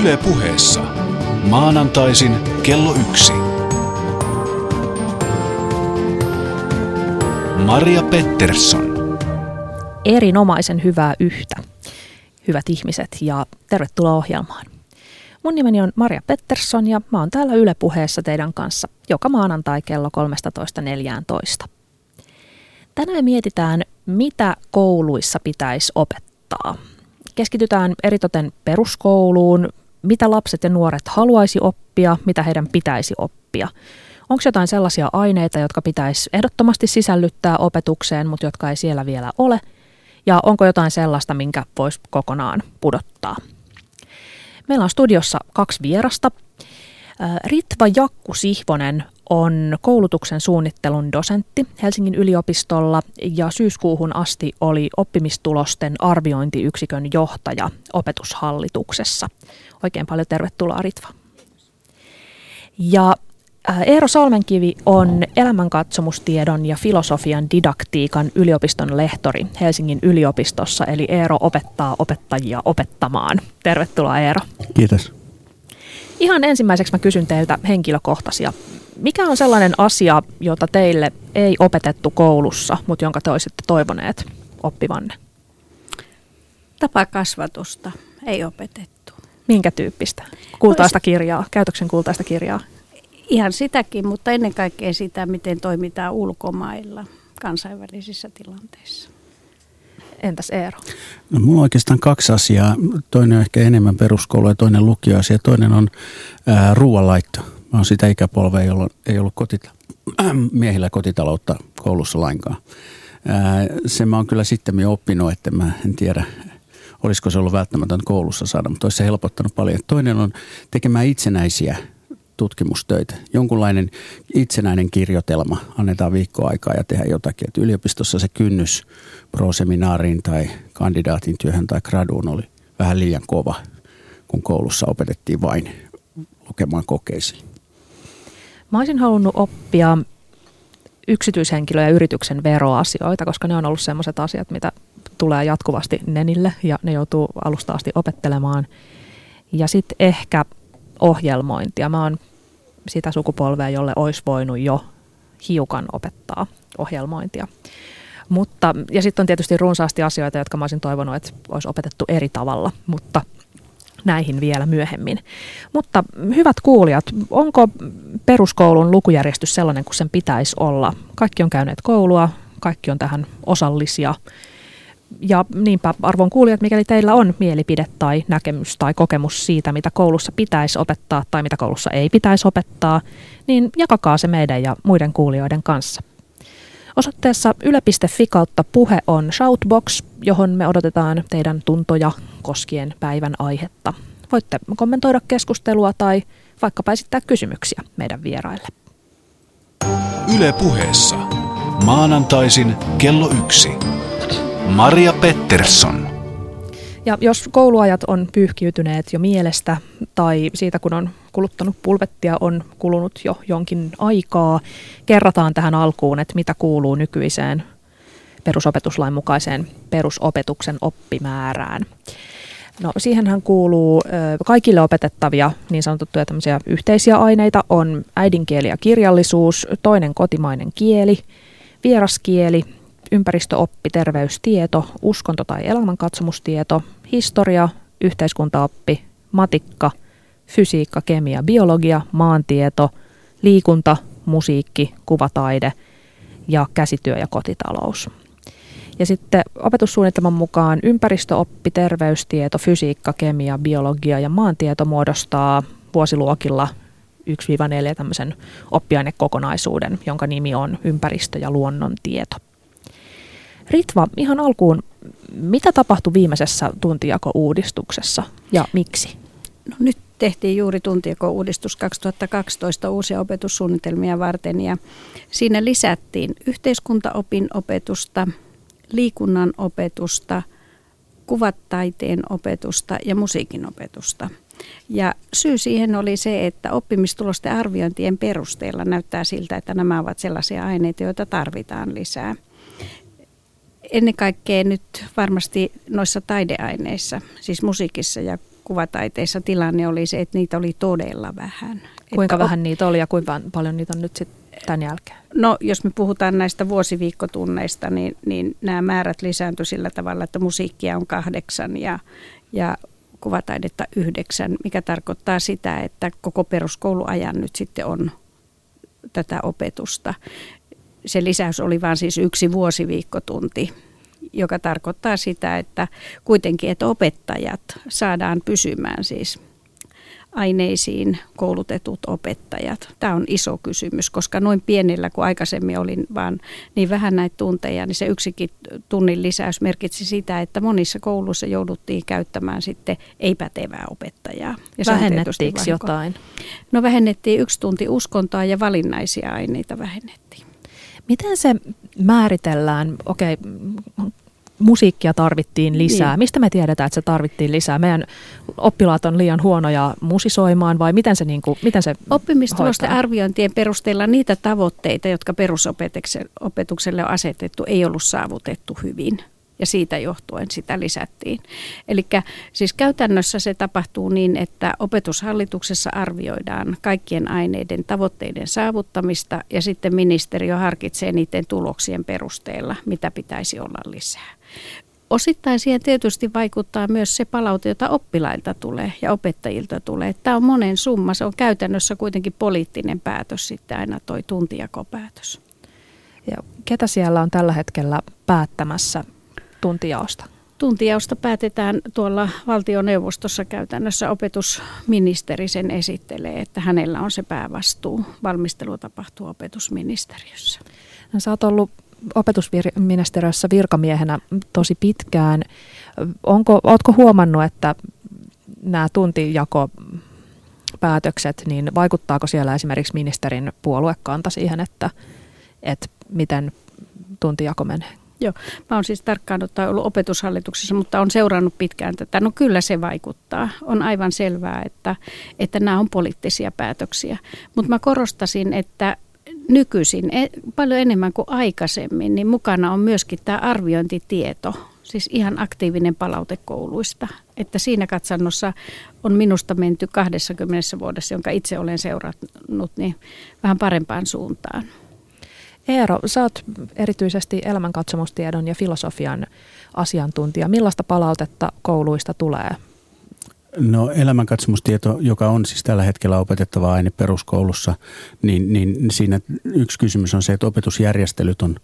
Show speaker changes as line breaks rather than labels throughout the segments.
Yle puheessa. Maanantaisin kello yksi. Maria Pettersson.
Erinomaisen hyvää yhtä, hyvät ihmiset, ja tervetuloa ohjelmaan. Mun nimeni on Maria Pettersson ja mä oon täällä Yle puheessa teidän kanssa joka maanantai kello 13.14. Tänään mietitään, mitä kouluissa pitäisi opettaa. Keskitytään eritoten peruskouluun, mitä lapset ja nuoret haluaisi oppia, mitä heidän pitäisi oppia. Onko jotain sellaisia aineita, jotka pitäisi ehdottomasti sisällyttää opetukseen, mutta jotka ei siellä vielä ole? Ja onko jotain sellaista, minkä voisi kokonaan pudottaa? Meillä on studiossa kaksi vierasta. Ritva Jakku Sihvonen on koulutuksen suunnittelun dosentti Helsingin yliopistolla ja syyskuuhun asti oli oppimistulosten arviointiyksikön johtaja opetushallituksessa. Oikein paljon tervetuloa Ritva. Ja Eero Salmenkivi on elämänkatsomustiedon ja filosofian didaktiikan yliopiston lehtori Helsingin yliopistossa, eli Eero opettaa opettajia opettamaan. Tervetuloa Eero.
Kiitos.
Ihan ensimmäiseksi mä kysyn teiltä henkilökohtaisia. Mikä on sellainen asia, jota teille ei opetettu koulussa, mutta jonka te olisitte toivoneet oppivanne?
Tapakasvatusta ei opetettu.
Minkä tyyppistä? Kultaista kirjaa, käytöksen kultaista kirjaa?
Ihan sitäkin, mutta ennen kaikkea sitä, miten toimitaan ulkomailla kansainvälisissä tilanteissa.
Entäs Eero?
No, mulla on oikeastaan kaksi asiaa. Toinen on ehkä enemmän peruskoulu ja toinen lukioasia. Toinen on ää, ruoanlaitto. Mä oon sitä ikäpolvea, jolloin ei ollut kotita- miehillä kotitaloutta koulussa lainkaan. Ää, se mä oon kyllä sitten oppinut, että mä en tiedä, olisiko se ollut välttämätön koulussa saada, mutta olisi se helpottanut paljon. Toinen on tekemään itsenäisiä tutkimustöitä. Jonkunlainen itsenäinen kirjoitelma annetaan viikko aikaa ja tehdä jotakin. Et yliopistossa se kynnys pro-seminaariin tai kandidaatin työhön tai graduun oli vähän liian kova, kun koulussa opetettiin vain lukemaan kokeisiin.
Mä olisin halunnut oppia yksityishenkilö- ja yrityksen veroasioita, koska ne on ollut sellaiset asiat, mitä tulee jatkuvasti nenille ja ne joutuu alusta asti opettelemaan. Ja sitten ehkä ohjelmointia. Mä oon sitä sukupolvea, jolle olisi voinut jo hiukan opettaa ohjelmointia. Mutta, ja sitten on tietysti runsaasti asioita, jotka mä olisin toivonut, että olisi opetettu eri tavalla, mutta näihin vielä myöhemmin. Mutta hyvät kuulijat, onko peruskoulun lukujärjestys sellainen kuin sen pitäisi olla? Kaikki on käyneet koulua, kaikki on tähän osallisia – ja niinpä arvon kuulijat, mikäli teillä on mielipide tai näkemys tai kokemus siitä, mitä koulussa pitäisi opettaa tai mitä koulussa ei pitäisi opettaa, niin jakakaa se meidän ja muiden kuulijoiden kanssa. Osoitteessa yle.fi kautta puhe on Shoutbox, johon me odotetaan teidän tuntoja koskien päivän aihetta. Voitte kommentoida keskustelua tai vaikkapa esittää kysymyksiä meidän vieraille.
Yle puheessa. Maanantaisin kello yksi. Maria Pettersson.
Ja jos kouluajat on pyyhkiytyneet jo mielestä tai siitä kun on kuluttanut pulvettia on kulunut jo jonkin aikaa, kerrataan tähän alkuun, että mitä kuuluu nykyiseen perusopetuslain mukaiseen perusopetuksen oppimäärään. No siihenhän kuuluu kaikille opetettavia niin sanottuja tämmöisiä yhteisiä aineita on äidinkieli ja kirjallisuus, toinen kotimainen kieli, vieraskieli, ympäristöoppi, terveystieto, uskonto- tai elämänkatsomustieto, historia, yhteiskuntaoppi, matikka, fysiikka, kemia, biologia, maantieto, liikunta, musiikki, kuvataide ja käsityö ja kotitalous. Ja sitten opetussuunnitelman mukaan ympäristöoppi, terveystieto, fysiikka, kemia, biologia ja maantieto muodostaa vuosiluokilla 1-4 tämmöisen oppiainekokonaisuuden, jonka nimi on ympäristö- ja luonnontieto. Ritva, ihan alkuun, mitä tapahtui viimeisessä tuntijako-uudistuksessa ja miksi?
No, nyt tehtiin juuri tuntijako-uudistus 2012 uusia opetussuunnitelmia varten ja siinä lisättiin yhteiskuntaopin opetusta, liikunnan opetusta, kuvataiteen opetusta ja musiikin opetusta. Ja syy siihen oli se, että oppimistulosten arviointien perusteella näyttää siltä, että nämä ovat sellaisia aineita, joita tarvitaan lisää ennen kaikkea nyt varmasti noissa taideaineissa, siis musiikissa ja kuvataiteessa tilanne oli se, että niitä oli todella vähän.
Kuinka
että
vähän niitä oli ja kuinka paljon niitä on nyt sitten tämän jälkeen?
No jos me puhutaan näistä vuosiviikkotunneista, niin, niin nämä määrät lisääntyivät sillä tavalla, että musiikkia on kahdeksan ja, ja kuvataidetta yhdeksän, mikä tarkoittaa sitä, että koko peruskouluajan nyt sitten on tätä opetusta. Se lisäys oli vain siis yksi vuosiviikkotunti, joka tarkoittaa sitä, että kuitenkin, että opettajat saadaan pysymään siis aineisiin koulutetut opettajat. Tämä on iso kysymys, koska noin pienellä kuin aikaisemmin olin vaan niin vähän näitä tunteja, niin se yksikin tunnin lisäys merkitsi sitä, että monissa kouluissa jouduttiin käyttämään sitten ei-pätevää opettajaa.
Ja Vähennettiinkö jotain?
No vähennettiin yksi tunti uskontoa ja valinnaisia aineita vähennettiin.
Miten se määritellään? Okei, okay, musiikkia tarvittiin lisää. Niin. Mistä me tiedetään, että se tarvittiin lisää? Meidän oppilaat on liian huonoja musisoimaan vai miten se, niin kuin, miten se
Oppimistulosten arviointien perusteella niitä tavoitteita, jotka perusopetukselle on asetettu, ei ollut saavutettu hyvin ja siitä johtuen sitä lisättiin. Eli siis käytännössä se tapahtuu niin, että opetushallituksessa arvioidaan kaikkien aineiden tavoitteiden saavuttamista ja sitten ministeriö harkitsee niiden tuloksien perusteella, mitä pitäisi olla lisää. Osittain siihen tietysti vaikuttaa myös se palaute, jota oppilailta tulee ja opettajilta tulee. Tämä on monen summa, se on käytännössä kuitenkin poliittinen päätös sitten aina toi tuntijakopäätös.
Ja ketä siellä on tällä hetkellä päättämässä tuntijaosta?
Tuntijaosta päätetään tuolla valtioneuvostossa käytännössä. Opetusministeri sen esittelee, että hänellä on se päävastuu. Valmistelu tapahtuu opetusministeriössä.
No, sä oot ollut opetusministeriössä virkamiehenä tosi pitkään. Onko, ootko huomannut, että nämä tuntijako päätökset, niin vaikuttaako siellä esimerkiksi ministerin puoluekanta siihen, että, että miten tuntijako menee?
Joo, mä oon siis tarkkaan ottaa ollut opetushallituksessa, mutta on seurannut pitkään tätä. No kyllä se vaikuttaa. On aivan selvää, että, että nämä on poliittisia päätöksiä. Mutta mä korostasin, että nykyisin e, paljon enemmän kuin aikaisemmin, niin mukana on myöskin tämä arviointitieto, siis ihan aktiivinen palaute kouluista. Että siinä katsannossa on minusta menty 20 vuodessa, jonka itse olen seurannut, niin vähän parempaan suuntaan.
Eero, sä oot erityisesti elämänkatsomustiedon ja filosofian asiantuntija. Millaista palautetta kouluista tulee
No elämänkatsomustieto, joka on siis tällä hetkellä opetettava aine peruskoulussa, niin, niin siinä yksi kysymys on se, että opetusjärjestelyt on,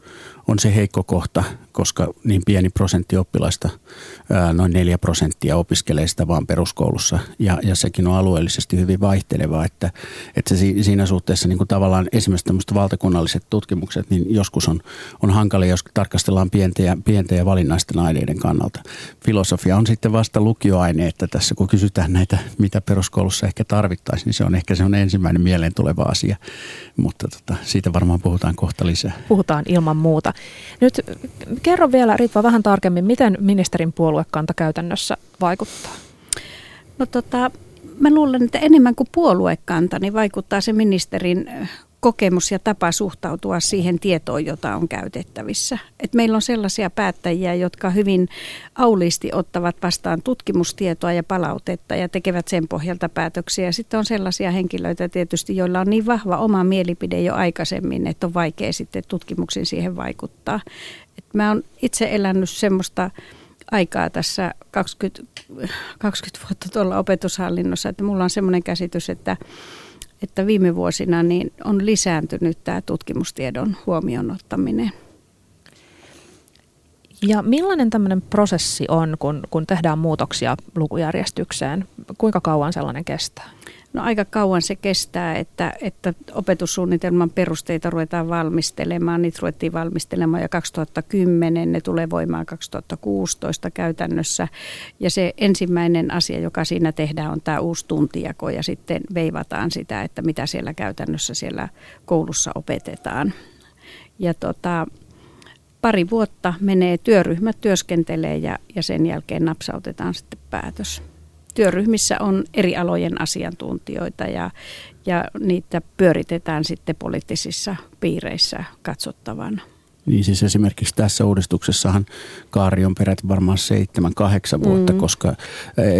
on se heikko kohta, koska niin pieni prosentti oppilaista, noin neljä prosenttia opiskelee sitä vaan peruskoulussa ja, ja sekin on alueellisesti hyvin vaihtelevaa, että, että siinä suhteessa niin kuin tavallaan esimerkiksi tämmöiset valtakunnalliset tutkimukset, niin joskus on, on hankalia, jos tarkastellaan pienten ja, pienten ja valinnaisten aineiden kannalta. Filosofia on sitten vasta lukioaine, että tässä kun kysytään näitä, mitä peruskoulussa ehkä tarvittaisiin, niin se on ehkä se on ensimmäinen mieleen tuleva asia, mutta tota, siitä varmaan puhutaan kohta lisää.
Puhutaan ilman muuta. Nyt kerro vielä Ritva vähän tarkemmin, miten ministerin puoluekanta käytännössä vaikuttaa?
No tota, mä luulen, että enemmän kuin puoluekanta, niin vaikuttaa se ministerin kokemus ja tapa suhtautua siihen tietoon, jota on käytettävissä. Et meillä on sellaisia päättäjiä, jotka hyvin auliisti ottavat vastaan tutkimustietoa ja palautetta ja tekevät sen pohjalta päätöksiä. Sitten on sellaisia henkilöitä tietysti, joilla on niin vahva oma mielipide jo aikaisemmin, että on vaikea sitten tutkimuksin siihen vaikuttaa. Et mä oon itse elänyt semmoista aikaa tässä 20, 20 vuotta tuolla opetushallinnossa, että mulla on semmoinen käsitys, että että viime vuosina niin on lisääntynyt tämä tutkimustiedon huomioon ottaminen.
Ja millainen tämmöinen prosessi on, kun, kun tehdään muutoksia lukujärjestykseen? Kuinka kauan sellainen kestää?
No aika kauan se kestää, että, että opetussuunnitelman perusteita ruvetaan valmistelemaan. Niitä ruvettiin valmistelemaan jo 2010, ne tulee voimaan 2016 käytännössä. Ja se ensimmäinen asia, joka siinä tehdään, on tämä uusi tuntijako ja sitten veivataan sitä, että mitä siellä käytännössä siellä koulussa opetetaan. Ja tota, pari vuotta menee, työryhmät työskentelee ja, ja sen jälkeen napsautetaan sitten päätös työryhmissä on eri alojen asiantuntijoita ja, ja niitä pyöritetään sitten poliittisissa piireissä katsottavan.
Niin siis esimerkiksi tässä uudistuksessahan kaari on peräti varmaan seitsemän, kahdeksan vuotta, mm. koska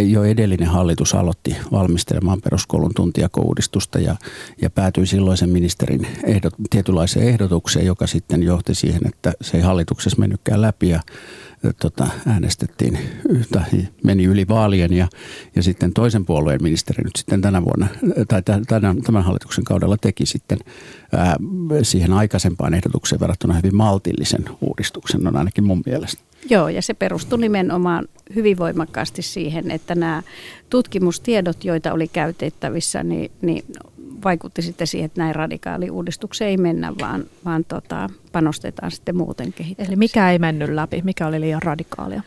jo edellinen hallitus aloitti valmistelemaan peruskoulun tuntijakouudistusta ja, ja päätyi silloisen ministerin ehdot, tietynlaiseen ehdotukseen, joka sitten johti siihen, että se ei hallituksessa mennytkään läpi ja tota, äänestettiin, tai meni yli vaalien ja, ja sitten toisen puolueen ministeri nyt sitten tänä vuonna, tai tämän, tämän hallituksen kaudella teki sitten ää, siihen aikaisempaan ehdotukseen verrattuna hyvin maltillisen uudistuksen, on ainakin mun mielestä.
Joo, ja se perustui nimenomaan hyvin voimakkaasti siihen, että nämä tutkimustiedot, joita oli käytettävissä, niin, niin vaikutti sitten siihen, että näin radikaali uudistukseen ei mennä, vaan, vaan tota, panostetaan sitten muuten kehittämiseen.
Eli mikä ei mennyt läpi? Mikä oli liian radikaalia?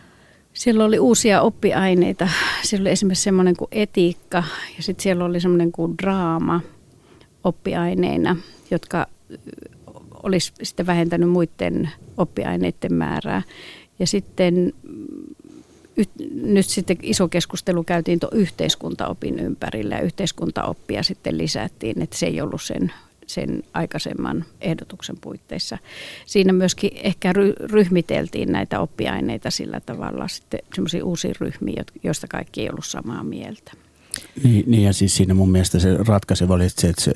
Siellä oli uusia oppiaineita. Siellä oli esimerkiksi semmoinen kuin etiikka ja sitten siellä oli semmoinen kuin draama oppiaineina, jotka olisi sitten vähentänyt muiden oppiaineiden määrää. Ja sitten nyt sitten iso keskustelu käytiin tuon yhteiskuntaopin ympärillä ja yhteiskuntaoppia sitten lisättiin, että se ei ollut sen, sen aikaisemman ehdotuksen puitteissa. Siinä myöskin ehkä ryhmiteltiin näitä oppiaineita sillä tavalla sitten semmoisia uusia ryhmiä, joista kaikki ei ollut samaa mieltä.
Niin, niin ja siis siinä mun mielestä se ratkaiseva oli se, että se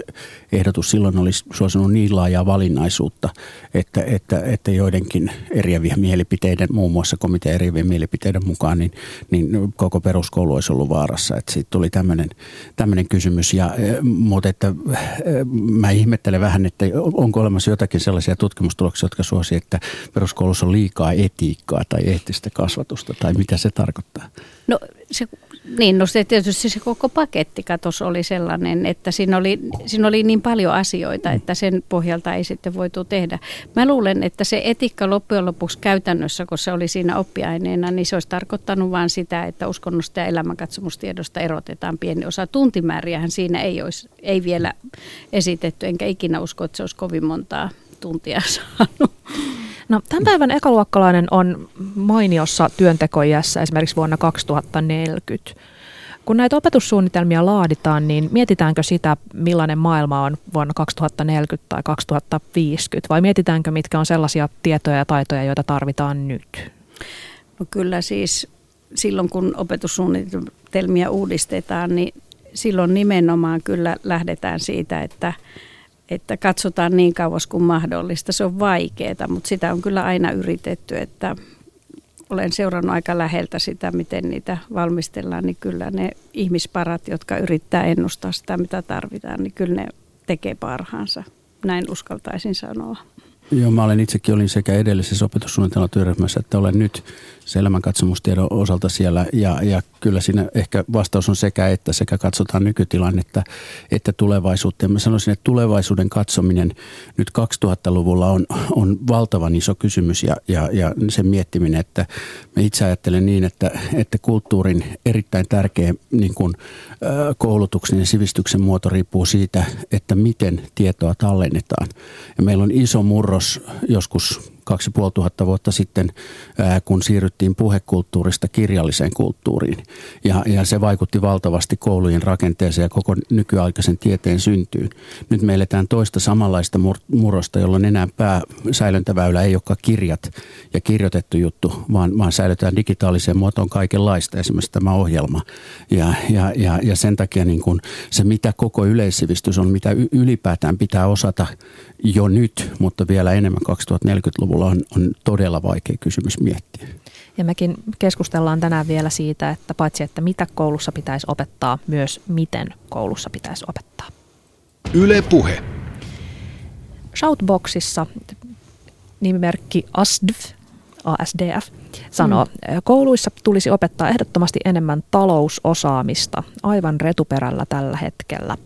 ehdotus silloin olisi suosinut niin laajaa valinnaisuutta, että, että, että joidenkin eriäviä mielipiteiden, muun muassa komitean eriävien mielipiteiden mukaan, niin, niin koko peruskoulu olisi ollut vaarassa. Että siitä tuli tämmöinen, kysymys. Ja, eh, mutta että, eh, mä ihmettelen vähän, että onko olemassa jotakin sellaisia tutkimustuloksia, jotka suosi, että peruskoulussa on liikaa etiikkaa tai eettistä kasvatusta, tai mitä se tarkoittaa?
No se niin, no se tietysti se koko paketti katos oli sellainen, että siinä oli, siinä oli niin paljon asioita, että sen pohjalta ei sitten voitu tehdä. Mä luulen, että se etiikka loppujen lopuksi käytännössä, kun se oli siinä oppiaineena, niin se olisi tarkoittanut vain sitä, että uskonnosta ja elämänkatsomustiedosta erotetaan pieni osa. Tuntimääriähän siinä ei, olisi, ei vielä esitetty, enkä ikinä usko, että se olisi kovin montaa tuntia saanut.
No, tämän päivän ekaluokkalainen on mainiossa työntekoiässä esimerkiksi vuonna 2040. Kun näitä opetussuunnitelmia laaditaan, niin mietitäänkö sitä, millainen maailma on vuonna 2040 tai 2050, vai mietitäänkö, mitkä on sellaisia tietoja ja taitoja, joita tarvitaan nyt?
No kyllä siis silloin, kun opetussuunnitelmia uudistetaan, niin silloin nimenomaan kyllä lähdetään siitä, että – että katsotaan niin kauas kuin mahdollista. Se on vaikeaa, mutta sitä on kyllä aina yritetty, että olen seurannut aika läheltä sitä, miten niitä valmistellaan, niin kyllä ne ihmisparat, jotka yrittää ennustaa sitä, mitä tarvitaan, niin kyllä ne tekee parhaansa. Näin uskaltaisin sanoa.
Joo, mä olen itsekin olin sekä edellisessä opetussuunnitelmatyöryhmässä että olen nyt se elämänkatsomustiedon osalta siellä. Ja, ja kyllä siinä ehkä vastaus on sekä että, sekä katsotaan nykytilannetta että tulevaisuutta. Ja mä sanoisin, että tulevaisuuden katsominen nyt 2000-luvulla on, on valtavan iso kysymys ja, ja, ja sen miettiminen, että me itse ajattelen niin, että, että kulttuurin erittäin tärkeä niin kuin, koulutuksen ja sivistyksen muoto riippuu siitä, että miten tietoa tallennetaan. Ja meillä on iso murros joskus 2500 vuotta sitten, kun siirryttiin puhekulttuurista kirjalliseen kulttuuriin. Ja, ja se vaikutti valtavasti koulujen rakenteeseen ja koko nykyaikaisen tieteen syntyyn. Nyt me eletään toista samanlaista murrosta, jolloin enää pääsäilöntäväylä ei olekaan kirjat ja kirjoitettu juttu, vaan, vaan säilytään digitaaliseen muotoon kaikenlaista, esimerkiksi tämä ohjelma. Ja, ja, ja, ja sen takia niin kun se, mitä koko yleissivistys on, mitä ylipäätään pitää osata jo nyt, mutta vielä enemmän 2040-luvulla on, on todella vaikea kysymys miettiä.
Ja mekin keskustellaan tänään vielä siitä, että paitsi että mitä koulussa pitäisi opettaa, myös miten koulussa pitäisi opettaa.
Yle Puhe.
Shoutboxissa nimimerkki ASDF, ASDF sanoo, mm. kouluissa tulisi opettaa ehdottomasti enemmän talousosaamista aivan retuperällä tällä hetkellä.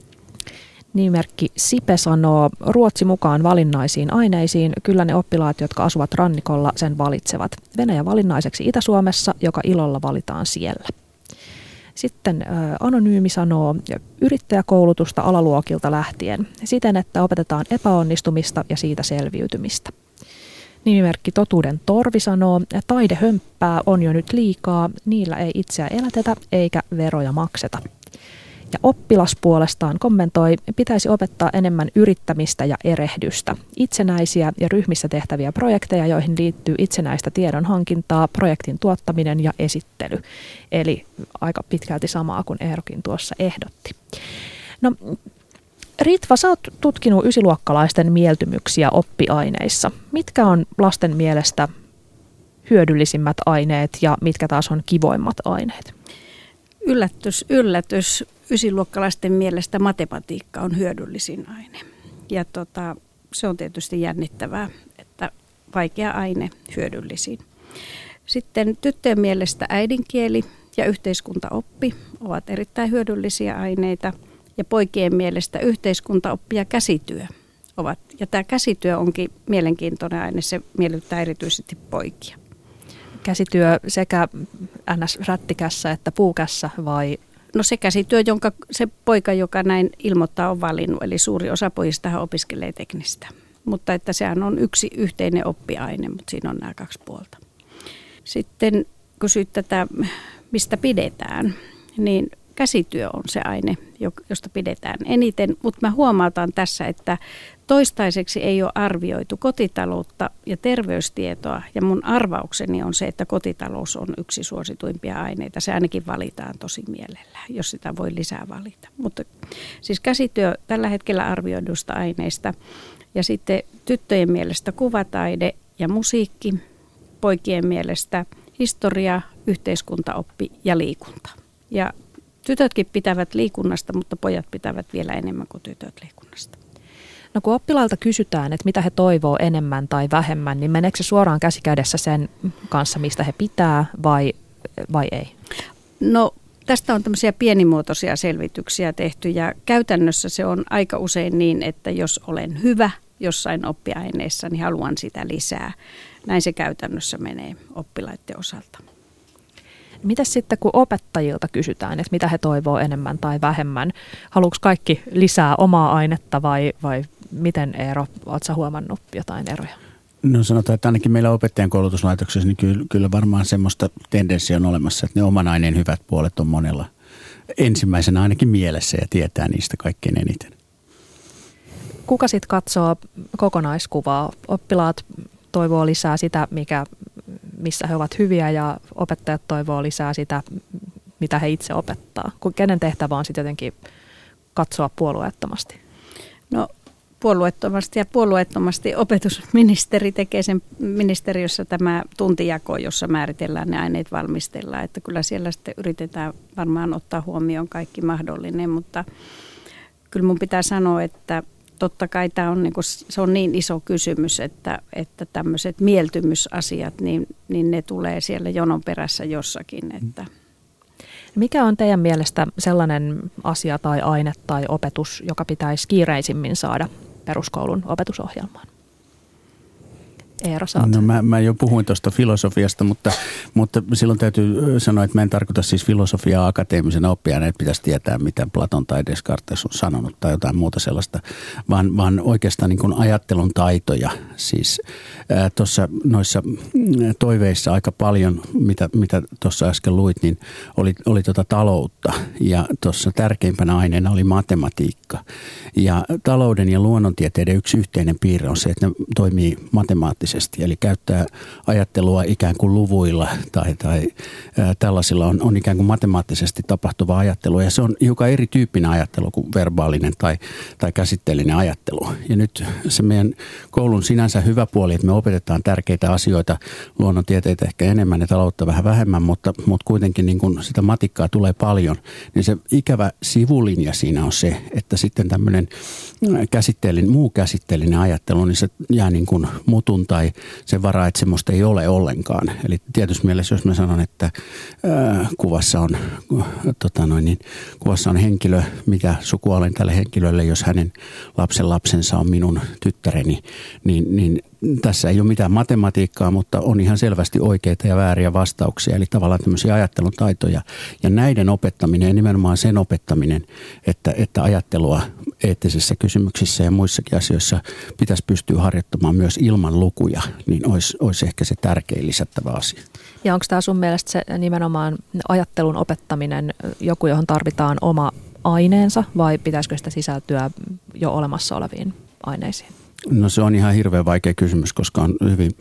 Nimimerkki Sipe sanoo, Ruotsi mukaan valinnaisiin aineisiin, kyllä ne oppilaat, jotka asuvat rannikolla, sen valitsevat. Venäjä valinnaiseksi Itä-Suomessa, joka ilolla valitaan siellä. Sitten Anonyymi sanoo yrittäjäkoulutusta alaluokilta lähtien siten, että opetetaan epäonnistumista ja siitä selviytymistä. Nimimerkki Totuuden Torvi sanoo, taidehömppää on jo nyt liikaa, niillä ei itseä elätetä eikä veroja makseta. Ja oppilas puolestaan kommentoi, pitäisi opettaa enemmän yrittämistä ja erehdystä. Itsenäisiä ja ryhmissä tehtäviä projekteja, joihin liittyy itsenäistä tiedon hankintaa, projektin tuottaminen ja esittely. Eli aika pitkälti samaa kuin Eerokin tuossa ehdotti. No, Ritva, sä oot tutkinut ysiluokkalaisten mieltymyksiä oppiaineissa. Mitkä on lasten mielestä hyödyllisimmät aineet ja mitkä taas on kivoimmat aineet?
Yllätys, yllätys. Ysiluokkalaisten mielestä matematiikka on hyödyllisin aine. Ja tota, se on tietysti jännittävää, että vaikea aine hyödyllisin. Sitten tyttöjen mielestä äidinkieli ja yhteiskuntaoppi ovat erittäin hyödyllisiä aineita. Ja poikien mielestä yhteiskuntaoppi ja käsityö ovat. Ja tämä käsityö onkin mielenkiintoinen aine, se miellyttää erityisesti poikia
käsityö sekä NS-rättikässä että puukässä vai?
No se käsityö, jonka se poika, joka näin ilmoittaa, on valinnut. Eli suuri osa pojista opiskelee teknistä. Mutta että sehän on yksi yhteinen oppiaine, mutta siinä on nämä kaksi puolta. Sitten kysyt tätä, mistä pidetään, niin käsityö on se aine, josta pidetään eniten, mutta mä huomautan tässä, että toistaiseksi ei ole arvioitu kotitaloutta ja terveystietoa ja mun arvaukseni on se, että kotitalous on yksi suosituimpia aineita. Se ainakin valitaan tosi mielellä, jos sitä voi lisää valita. Mutta siis käsityö tällä hetkellä arvioidusta aineista ja sitten tyttöjen mielestä kuvataide ja musiikki, poikien mielestä historia, yhteiskuntaoppi ja liikunta. Ja tytötkin pitävät liikunnasta, mutta pojat pitävät vielä enemmän kuin tytöt liikunnasta.
No kun oppilailta kysytään, että mitä he toivoo enemmän tai vähemmän, niin meneekö se suoraan käsikädessä sen kanssa, mistä he pitää vai, vai ei?
No tästä on tämmöisiä pienimuotoisia selvityksiä tehty ja käytännössä se on aika usein niin, että jos olen hyvä jossain oppiaineessa, niin haluan sitä lisää. Näin se käytännössä menee oppilaiden osalta.
Mitä sitten, kun opettajilta kysytään, että mitä he toivoo enemmän tai vähemmän? Haluatko kaikki lisää omaa ainetta vai, vai miten Eero, oletko huomannut jotain eroja?
No sanotaan, että ainakin meillä opettajan koulutuslaitoksessa niin kyllä, kyllä varmaan semmoista tendenssiä on olemassa, että ne oman aineen hyvät puolet on monella ensimmäisenä ainakin mielessä ja tietää niistä kaikkein eniten.
Kuka sitten katsoo kokonaiskuvaa? Oppilaat toivoo lisää sitä, mikä, missä he ovat hyviä ja opettajat toivoo lisää sitä, mitä he itse opettaa. Kenen tehtävä on sitten jotenkin katsoa puolueettomasti?
No puolueettomasti ja puolueettomasti opetusministeri tekee sen ministeriössä tämä tuntijako, jossa määritellään ne aineet valmistellaan. Että kyllä siellä sitten yritetään varmaan ottaa huomioon kaikki mahdollinen, mutta kyllä mun pitää sanoa, että totta kai tämä on, niin kuin, se on niin iso kysymys, että, että tämmöiset mieltymysasiat, niin, niin ne tulee siellä jonon perässä jossakin. Että.
Mikä on teidän mielestä sellainen asia tai aine tai opetus, joka pitäisi kiireisimmin saada peruskoulun opetusohjelmaan? Eero, saat.
No mä, mä jo puhuin tuosta filosofiasta, mutta, mutta silloin täytyy sanoa, että mä en tarkoita siis filosofiaa akateemisena oppijana, että pitäisi tietää, mitä Platon tai Descartes on sanonut tai jotain muuta sellaista, vaan, vaan oikeastaan niin kuin ajattelun taitoja. Siis tuossa noissa toiveissa aika paljon, mitä, mitä äsken luit, niin oli, oli tuota taloutta ja tuossa tärkeimpänä aineena oli matematiikka. Ja talouden ja luonnontieteiden yksi yhteinen piirre on se, että ne toimii matemaattisesti matemaattisesti, eli käyttää ajattelua ikään kuin luvuilla tai, tai ää, tällaisilla on, on ikään kuin matemaattisesti tapahtuva ajattelu. Ja se on hiukan erityyppinen ajattelu kuin verbaalinen tai, tai käsitteellinen ajattelu. Ja nyt se meidän koulun sinänsä hyvä puoli, että me opetetaan tärkeitä asioita, luonnontieteitä ehkä enemmän ja taloutta vähän vähemmän, mutta, mutta kuitenkin niin kun sitä matikkaa tulee paljon, niin se ikävä sivulinja siinä on se, että sitten tämmöinen käsitteellinen, muu käsitteellinen ajattelu, niin se jää niin kuin mutun tai sen varaa, että semmoista ei ole ollenkaan. Eli tietysti mielessä, jos mä sanon, että kuvassa, on, tota noin, niin, kuvassa on henkilö, mikä sukua olen tälle henkilölle, jos hänen lapsen lapsensa on minun tyttäreni, niin, niin tässä ei ole mitään matematiikkaa, mutta on ihan selvästi oikeita ja vääriä vastauksia, eli tavallaan tämmöisiä ajattelun taitoja. Ja näiden opettaminen ja nimenomaan sen opettaminen, että, että ajattelua eettisissä kysymyksissä ja muissakin asioissa pitäisi pystyä harjoittamaan myös ilman lukuja, niin olisi, olisi ehkä se tärkein lisättävä asia.
Ja onko tämä sun mielestä se nimenomaan ajattelun opettaminen joku, johon tarvitaan oma aineensa vai pitäisikö sitä sisältyä jo olemassa oleviin aineisiin?
No se on ihan hirveän vaikea kysymys, koska on hyvin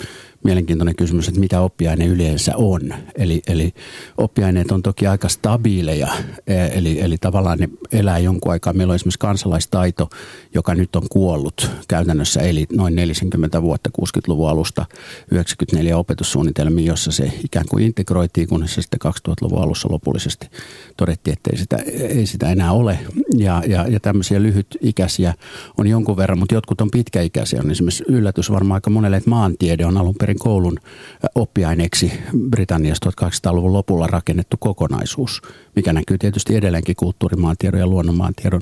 mielenkiintoinen kysymys, että mitä oppiaine yleensä on. Eli, eli oppiaineet on toki aika stabiileja, e, eli, eli tavallaan ne elää jonkun aikaa. Meillä on esimerkiksi kansalaistaito, joka nyt on kuollut käytännössä, eli noin 40 vuotta 60-luvun alusta 94 opetussuunnitelmiin, jossa se ikään kuin integroitiin, kunnes se sitten 2000-luvun alussa lopullisesti todettiin, että ei sitä, ei sitä enää ole. Ja, ja, ja tämmöisiä lyhytikäisiä on jonkun verran, mutta jotkut on pitkäikäisiä. On esimerkiksi yllätys varmaan aika monelle, että maantiede on alun perin alunperin koulun oppiaineeksi Britanniassa 1800-luvun lopulla rakennettu kokonaisuus, mikä näkyy tietysti edelleenkin kulttuurimaantiedon ja luonnonmaantiedon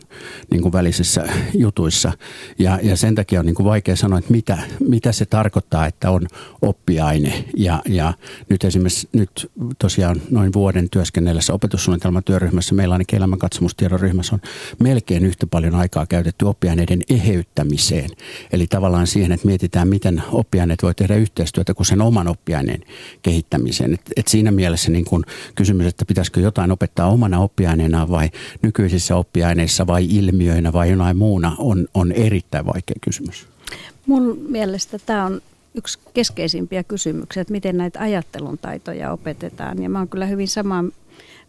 niin kuin välisissä jutuissa. Ja, ja sen takia on niin kuin vaikea sanoa, että mitä, mitä se tarkoittaa, että on oppiaine. Ja, ja nyt esimerkiksi nyt tosiaan noin vuoden työskennellessä opetussuunnitelmatyöryhmässä, meillä ainakin elämänkatsomustiedon ryhmässä on melkein yhtä paljon aikaa käytetty oppiaineiden eheyttämiseen. Eli tavallaan siihen, että mietitään, miten oppiaineet voi tehdä yhteistyötä kuin sen oman oppiaineen kehittämiseen. Et, et siinä mielessä niin kun kysymys, että pitäisikö jotain opettaa omana oppiaineenaan vai nykyisissä oppiaineissa vai ilmiöinä vai jonain muuna on, on erittäin vaikea kysymys.
Mun mielestä tämä on yksi keskeisimpiä kysymyksiä, että miten näitä ajattelun taitoja opetetaan. Ja mä oon kyllä hyvin samaa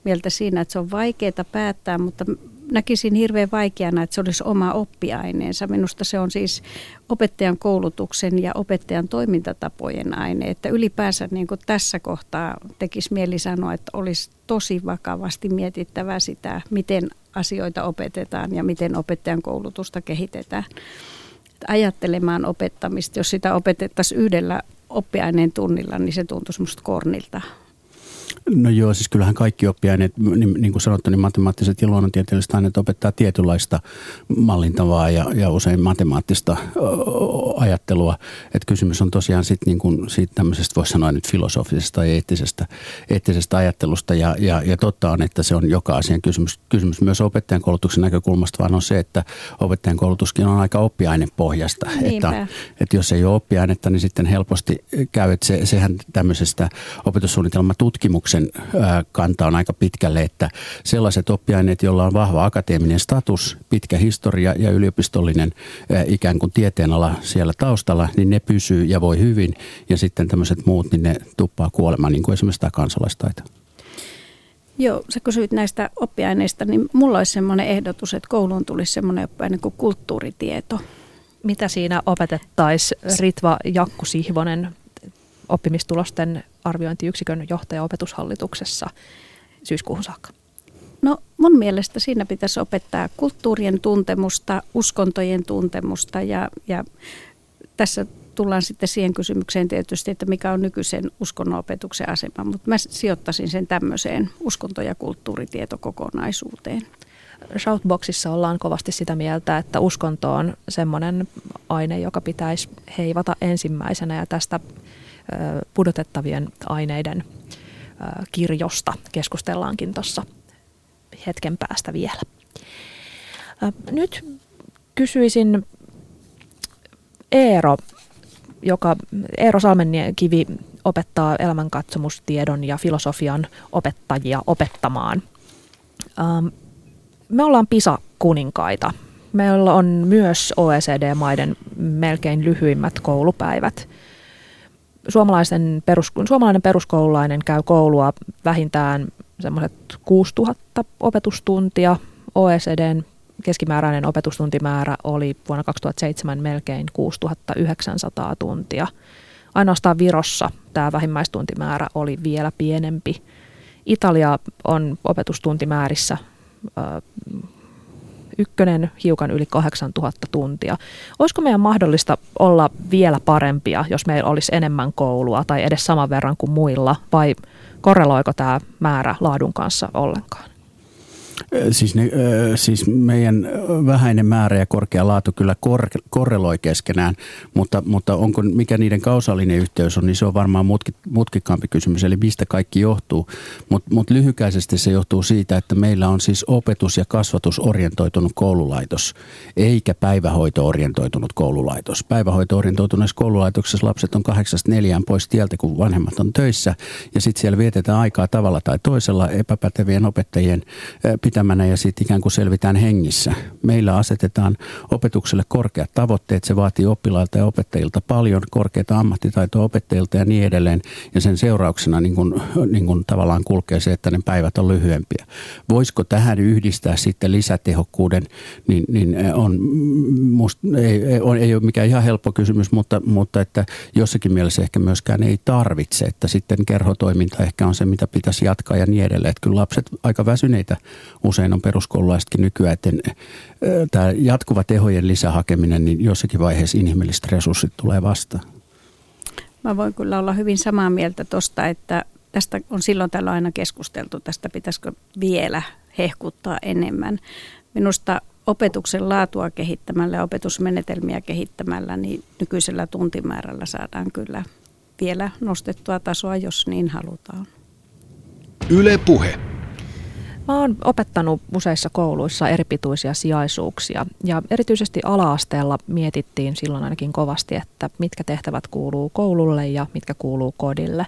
mieltä siinä, että se on vaikeaa päättää, mutta näkisin hirveän vaikeana, että se olisi oma oppiaineensa. Minusta se on siis opettajan koulutuksen ja opettajan toimintatapojen aine. Että ylipäänsä niin kuin tässä kohtaa tekisi mieli sanoa, että olisi tosi vakavasti mietittävä sitä, miten asioita opetetaan ja miten opettajan koulutusta kehitetään. Ajattelemaan opettamista, jos sitä opetettaisiin yhdellä oppiaineen tunnilla, niin se tuntuisi musta kornilta
No joo, siis kyllähän kaikki oppiaineet, niin, niin kuin sanottu, niin matemaattiset ja luonnontieteelliset aineet opettaa tietynlaista mallintavaa ja, ja usein matemaattista ajattelua. Että kysymys on tosiaan sit niin kuin siitä tämmöisestä, voisi sanoa nyt filosofisesta ja eettisestä, eettisestä ajattelusta. Ja, ja, ja totta on, että se on joka asian kysymys, kysymys myös opettajan koulutuksen näkökulmasta, vaan on se, että opettajan koulutuskin on aika oppiainepohjasta. Että, että jos ei ole oppiainetta, niin sitten helposti käy, että se, sehän tämmöisestä opetussuunnitelmatutkimuksen koulutuksen kanta on aika pitkälle, että sellaiset oppiaineet, joilla on vahva akateeminen status, pitkä historia ja yliopistollinen ikään kuin tieteenala siellä taustalla, niin ne pysyy ja voi hyvin. Ja sitten tämmöiset muut, niin ne tuppaa kuolemaan, niin kuin esimerkiksi tämä kansalaistaito.
Joo, sä kysyit näistä oppiaineista, niin mulla olisi semmoinen ehdotus, että kouluun tulisi semmoinen oppiaine kuin kulttuuritieto.
Mitä siinä opetettaisiin? Ritva Jakku Sihvonen oppimistulosten arviointiyksikön johtaja opetushallituksessa syyskuuhun saakka?
No mun mielestä siinä pitäisi opettaa kulttuurien tuntemusta, uskontojen tuntemusta ja, ja tässä tullaan sitten siihen kysymykseen tietysti, että mikä on nykyisen uskonnonopetuksen asema, mutta mä sijoittaisin sen tämmöiseen uskonto- ja kulttuuritietokokonaisuuteen.
Shoutboxissa ollaan kovasti sitä mieltä, että uskonto on semmoinen aine, joka pitäisi heivata ensimmäisenä ja tästä pudotettavien aineiden kirjosta keskustellaankin tuossa hetken päästä vielä. Nyt kysyisin Eero, joka Eero Salmenkivi opettaa elämänkatsomustiedon ja filosofian opettajia opettamaan. Me ollaan PISA-kuninkaita. Meillä on myös OECD-maiden melkein lyhyimmät koulupäivät – suomalaisen perus, suomalainen peruskoululainen käy koulua vähintään semmoiset 6000 opetustuntia. OECDn keskimääräinen opetustuntimäärä oli vuonna 2007 melkein 6900 tuntia. Ainoastaan Virossa tämä vähimmäistuntimäärä oli vielä pienempi. Italia on opetustuntimäärissä ykkönen hiukan yli 8000 tuntia. Olisiko meidän mahdollista olla vielä parempia, jos meillä olisi enemmän koulua tai edes saman verran kuin muilla, vai korreloiko tämä määrä laadun kanssa ollenkaan?
Siis, ne, siis meidän vähäinen määrä ja korkea laatu kyllä kor, korreloi keskenään, mutta, mutta onko, mikä niiden kausaalinen yhteys on, niin se on varmaan mutki, mutkikkaampi kysymys, eli mistä kaikki johtuu. Mutta mut lyhykäisesti se johtuu siitä, että meillä on siis opetus- ja kasvatusorientoitunut koululaitos, eikä päivähoito-orientoitunut koululaitos. Päivähoito-orientoituneessa koululaitoksessa lapset on kahdeksasta neljään pois tieltä, kun vanhemmat on töissä, ja sitten siellä vietetään aikaa tavalla tai toisella epäpätevien opettajien pitämänä ja sitten ikään kuin selvitään hengissä. Meillä asetetaan opetukselle korkeat tavoitteet, se vaatii oppilailta ja opettajilta paljon, korkeita ammattitaitoa opettajilta ja niin edelleen. Ja sen seurauksena niin kuin, niin kuin tavallaan kulkee se, että ne päivät on lyhyempiä. Voisiko tähän yhdistää sitten lisätehokkuuden, niin, niin on, must, ei, ei, on, ei ole mikään ihan helppo kysymys, mutta, mutta että jossakin mielessä ehkä myöskään ei tarvitse, että sitten kerhotoiminta ehkä on se, mitä pitäisi jatkaa ja niin edelleen. Että kyllä lapset aika väsyneitä usein on peruskoululaisetkin nykyään, että tämä jatkuva tehojen lisähakeminen, niin jossakin vaiheessa inhimilliset resurssit tulee vastaan.
Mä voin kyllä olla hyvin samaa mieltä tuosta, että tästä on silloin tällä aina keskusteltu, tästä pitäisikö vielä hehkuttaa enemmän. Minusta opetuksen laatua kehittämällä ja opetusmenetelmiä kehittämällä, niin nykyisellä tuntimäärällä saadaan kyllä vielä nostettua tasoa, jos niin halutaan.
Yle Puhe.
Mä oon opettanut useissa kouluissa eripituisia sijaisuuksia ja erityisesti ala-asteella mietittiin silloin ainakin kovasti, että mitkä tehtävät kuuluu koululle ja mitkä kuuluu kodille.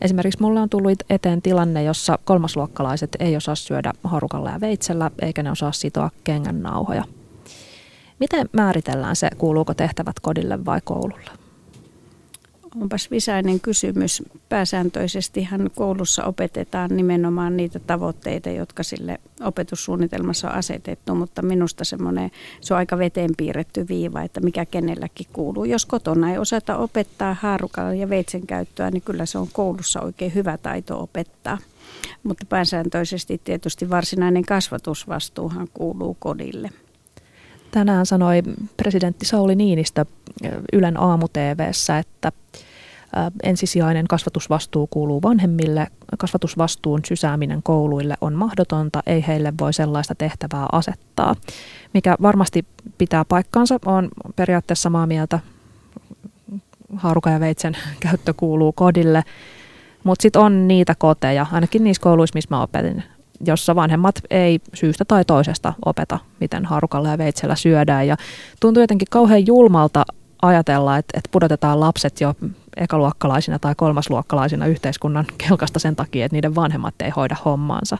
Esimerkiksi mulle on tullut eteen tilanne, jossa kolmasluokkalaiset ei osaa syödä harukalla ja veitsellä, eikä ne osaa sitoa kengän nauhoja. Miten määritellään se, kuuluuko tehtävät kodille vai koululle?
Onpas visainen kysymys. Pääsääntöisestihan koulussa opetetaan nimenomaan niitä tavoitteita, jotka sille opetussuunnitelmassa on asetettu, mutta minusta semmoinen, se on aika veteen piirretty viiva, että mikä kenelläkin kuuluu. Jos kotona ei osata opettaa haarukalla ja veitsen käyttöä, niin kyllä se on koulussa oikein hyvä taito opettaa. Mutta pääsääntöisesti tietysti varsinainen kasvatusvastuuhan kuuluu kodille.
Tänään sanoi presidentti Sauli Niinistö Ylen aamu-TVssä, että ensisijainen kasvatusvastuu kuuluu vanhemmille. Kasvatusvastuun sysääminen kouluille on mahdotonta, ei heille voi sellaista tehtävää asettaa. Mikä varmasti pitää paikkaansa, on periaatteessa samaa mieltä. Haaruka ja veitsen käyttö kuuluu kodille. Mutta sitten on niitä koteja, ainakin niissä kouluissa, missä mä opetin, jossa vanhemmat ei syystä tai toisesta opeta, miten haarukalla ja veitsellä syödään. Ja tuntuu jotenkin kauhean julmalta ajatella, että, että pudotetaan lapset jo ekaluokkalaisina tai kolmasluokkalaisina yhteiskunnan kelkasta sen takia, että niiden vanhemmat ei hoida hommaansa.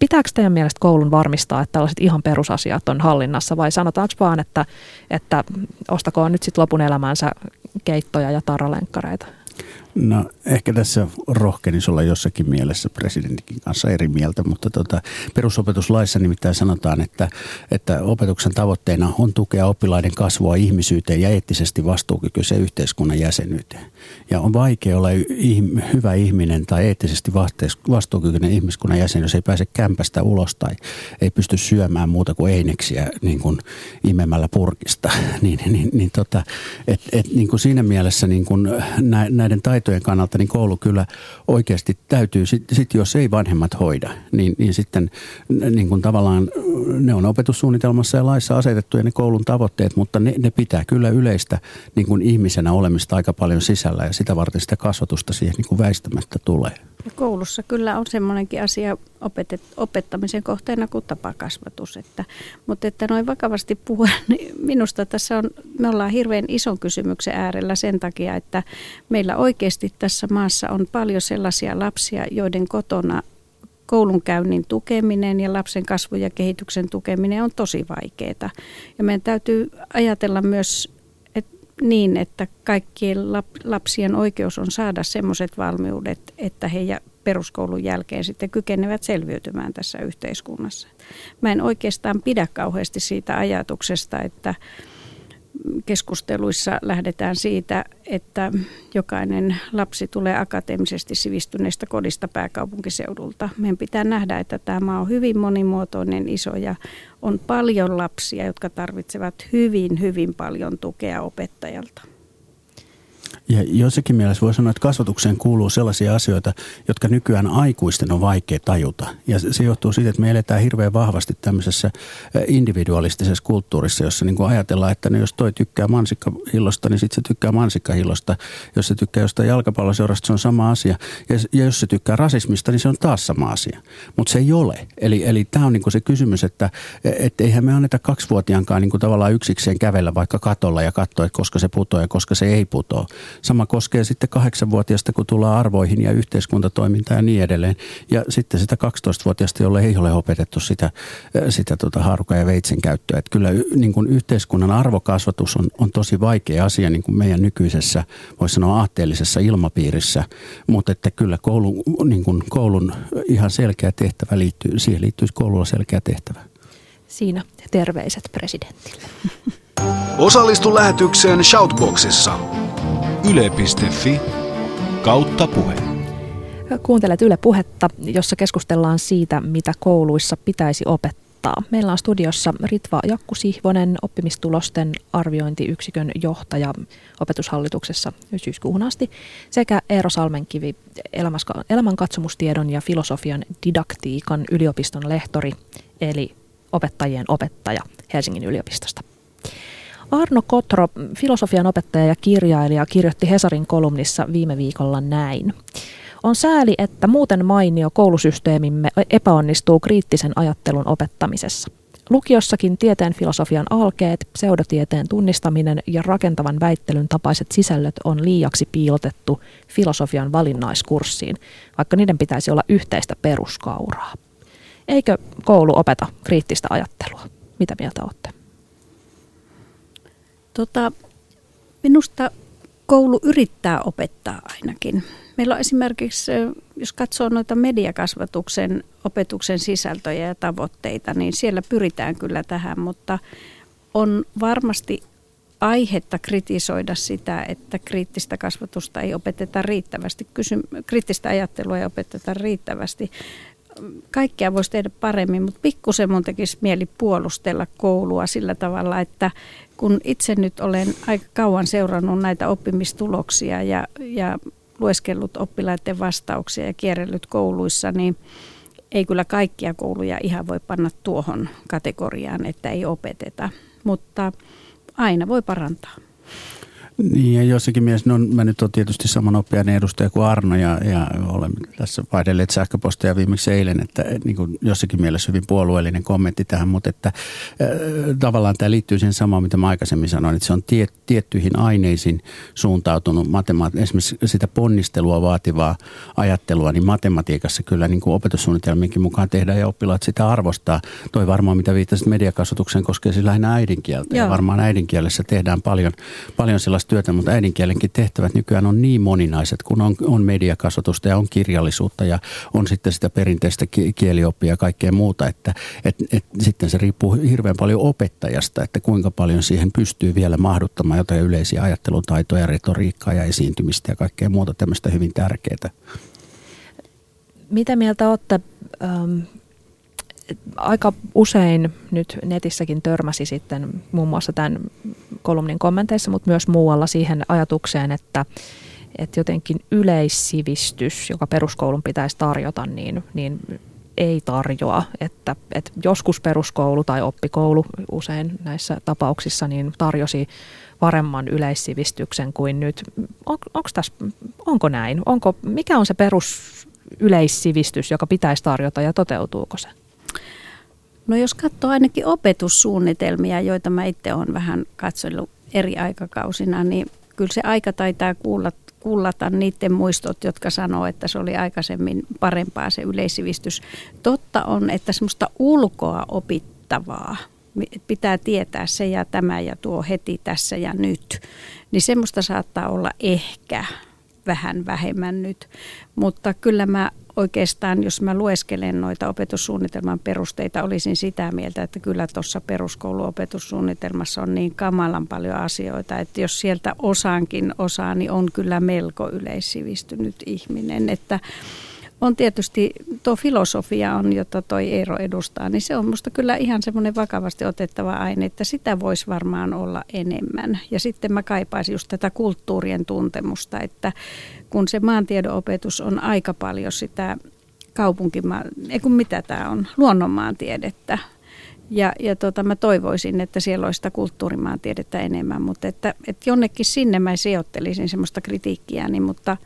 Pitääkö teidän mielestä koulun varmistaa, että tällaiset ihan perusasiat on hallinnassa vai sanotaanko vaan, että, että ostakoon nyt sitten lopun elämänsä keittoja ja taralenkkareita?
No ehkä tässä rohkenisi olla jossakin mielessä presidentin kanssa eri mieltä, mutta tota, perusopetuslaissa nimittäin sanotaan, että, että opetuksen tavoitteena on tukea oppilaiden kasvua ihmisyyteen ja eettisesti vastuukykyiseen yhteiskunnan jäsenyyteen. Ja on vaikea olla ihm, hyvä ihminen tai eettisesti vastuukykyinen ihmiskunnan jäsen, jos ei pääse kämpästä ulos tai ei pysty syömään muuta kuin eineksiä niin kuin imemällä purkista. niin, niin, niin tota, et, et, niin kuin siinä mielessä niin kuin näiden taitojen taitojen kannalta, niin koulu kyllä oikeasti täytyy, sitten sit jos ei vanhemmat hoida, niin, niin sitten niin kuin tavallaan ne on opetussuunnitelmassa ja laissa asetettuja ne koulun tavoitteet, mutta ne, ne pitää kyllä yleistä niin kuin ihmisenä olemista aika paljon sisällä ja sitä varten sitä kasvatusta siihen niin kuin väistämättä tulee.
Koulussa kyllä on semmoinenkin asia opetet, opettamisen kohteena kuin tapakasvatus. Että, mutta että noin vakavasti puhuen, niin minusta tässä on, me ollaan hirveän ison kysymyksen äärellä sen takia, että meillä oikeasti tässä maassa on paljon sellaisia lapsia, joiden kotona koulunkäynnin tukeminen ja lapsen kasvun ja kehityksen tukeminen on tosi vaikeaa. Ja meidän täytyy ajatella myös niin, että kaikkien lapsien oikeus on saada sellaiset valmiudet, että he peruskoulun jälkeen sitten kykenevät selviytymään tässä yhteiskunnassa. Mä en oikeastaan pidä kauheasti siitä ajatuksesta, että keskusteluissa lähdetään siitä, että jokainen lapsi tulee akateemisesti sivistyneestä kodista pääkaupunkiseudulta. Meidän pitää nähdä, että tämä maa on hyvin monimuotoinen, iso ja on paljon lapsia, jotka tarvitsevat hyvin, hyvin paljon tukea opettajalta.
Ja jossakin mielessä voi sanoa, että kasvatukseen kuuluu sellaisia asioita, jotka nykyään aikuisten on vaikea tajuta. Ja se johtuu siitä, että me eletään hirveän vahvasti tämmöisessä individualistisessa kulttuurissa, jossa niin kuin ajatellaan, että no jos toi tykkää mansikkahillosta, niin sitten se tykkää mansikkahillosta. Jos se tykkää jostain jalkapalloseurasta, se on sama asia. Ja, jos se tykkää rasismista, niin se on taas sama asia. Mutta se ei ole. Eli, eli tämä on niin kuin se kysymys, että et eihän me anneta kaksivuotiaankaan niin kuin tavallaan yksikseen kävellä vaikka katolla ja katsoa, että koska se putoo ja koska se ei putoa Sama koskee sitten kahdeksanvuotiaasta, kun tullaan arvoihin ja yhteiskuntatoimintaan ja niin edelleen. Ja sitten sitä 12-vuotiaasta, jolle ei ole opetettu sitä, sitä tota haarukan ja veitsen käyttöä. Että kyllä niin kuin yhteiskunnan arvokasvatus on, on tosi vaikea asia niin kuin meidän nykyisessä, voisi sanoa aatteellisessa ilmapiirissä. Mutta että kyllä koulun, niin kuin koulun ihan selkeä tehtävä liittyy, siihen liittyy koululla selkeä tehtävä.
Siinä terveiset presidentille.
Osallistu lähetykseen Shoutboxissa. Yle.fi kautta puhe.
Kuuntelet Yle Puhetta, jossa keskustellaan siitä, mitä kouluissa pitäisi opettaa. Meillä on studiossa Ritva Jakkusihvonen, oppimistulosten arviointiyksikön johtaja opetushallituksessa syyskuuhun asti, sekä Eero Salmenkivi, elämänkatsomustiedon ja filosofian didaktiikan yliopiston lehtori, eli opettajien opettaja Helsingin yliopistosta. Arno Kotro, filosofian opettaja ja kirjailija, kirjoitti Hesarin kolumnissa viime viikolla näin. On sääli, että muuten mainio koulusysteemimme epäonnistuu kriittisen ajattelun opettamisessa. Lukiossakin tieteen filosofian alkeet, pseudotieteen tunnistaminen ja rakentavan väittelyn tapaiset sisällöt on liiaksi piilotettu filosofian valinnaiskurssiin, vaikka niiden pitäisi olla yhteistä peruskauraa. Eikö koulu opeta kriittistä ajattelua? Mitä mieltä olette?
Tota, minusta koulu yrittää opettaa ainakin. Meillä on esimerkiksi, jos katsoo noita mediakasvatuksen opetuksen sisältöjä ja tavoitteita, niin siellä pyritään kyllä tähän, mutta on varmasti aihetta kritisoida sitä, että kriittistä kasvatusta ei opeteta riittävästi, kysy, kriittistä ajattelua ei opeteta riittävästi kaikkea voisi tehdä paremmin, mutta pikkusen mun tekisi mieli puolustella koulua sillä tavalla, että kun itse nyt olen aika kauan seurannut näitä oppimistuloksia ja, ja lueskellut oppilaiden vastauksia ja kierrellyt kouluissa, niin ei kyllä kaikkia kouluja ihan voi panna tuohon kategoriaan, että ei opeteta, mutta aina voi parantaa.
Niin ja jossakin mielessä, no mä nyt olen tietysti saman oppiainen edustaja kuin Arno ja, ja olemme tässä vaihdelleet sähköposteja viimeksi eilen, että niin kuin jossakin mielessä hyvin puolueellinen kommentti tähän, mutta että äh, tavallaan tämä liittyy siihen samaan, mitä mä aikaisemmin sanoin, että se on tie, tiettyihin aineisiin suuntautunut matemaat, esimerkiksi sitä ponnistelua vaativaa ajattelua, niin matematiikassa kyllä niin kuin opetussuunnitelmienkin mukaan tehdään ja oppilaat sitä arvostaa. Toi varmaan, mitä viittasit mediakasvatukseen, koskee siis lähinnä äidinkieltä Joo. ja varmaan äidinkielessä tehdään paljon, paljon sellaista työtä, mutta äidinkielenkin tehtävät nykyään on niin moninaiset, kun on, on mediakasvatusta ja on kirjallisuutta ja on sitten sitä perinteistä kielioppia ja kaikkea muuta, että et, et, sitten se riippuu hirveän paljon opettajasta, että kuinka paljon siihen pystyy vielä mahduttamaan jotain yleisiä ajattelutaitoja, retoriikkaa ja esiintymistä ja kaikkea muuta tämmöistä hyvin tärkeää.
Mitä mieltä olette ähm, aika usein nyt netissäkin törmäsi sitten muun muassa tämän kolumnin kommenteissa, mutta myös muualla siihen ajatukseen, että, että jotenkin yleissivistys, joka peruskoulun pitäisi tarjota, niin, niin ei tarjoa. Että, että joskus peruskoulu tai oppikoulu usein näissä tapauksissa niin tarjosi paremman yleissivistyksen kuin nyt. On, tässä, onko näin? Onko, mikä on se perus yleissivistys, joka pitäisi tarjota ja toteutuuko se?
No jos katsoo ainakin opetussuunnitelmia, joita mä itse olen vähän katsellut eri aikakausina, niin kyllä se aika taitaa kuullata, kuullata niiden muistot, jotka sanoo, että se oli aikaisemmin parempaa se yleissivistys. Totta on, että semmoista ulkoa opittavaa, pitää tietää se ja tämä ja tuo heti tässä ja nyt, niin semmoista saattaa olla ehkä vähän vähemmän nyt. Mutta kyllä mä oikeastaan, jos mä lueskelen noita opetussuunnitelman perusteita, olisin sitä mieltä, että kyllä tuossa peruskouluopetussuunnitelmassa on niin kamalan paljon asioita, että jos sieltä osaankin osaa, niin on kyllä melko yleissivistynyt ihminen, että on tietysti, tuo filosofia on, jota toi Eero edustaa, niin se on musta kyllä ihan semmoinen vakavasti otettava aine, että sitä voisi varmaan olla enemmän. Ja sitten mä kaipaisin just tätä kulttuurien tuntemusta, että kun se maantiedon opetus on aika paljon sitä kaupunkimaa, ei kun mitä tämä on, luonnonmaantiedettä. Ja, ja tota, mä toivoisin, että siellä olisi sitä kulttuurimaantiedettä enemmän, mutta että, että jonnekin sinne mä sijoittelisin semmoista kritiikkiä, niin, mutta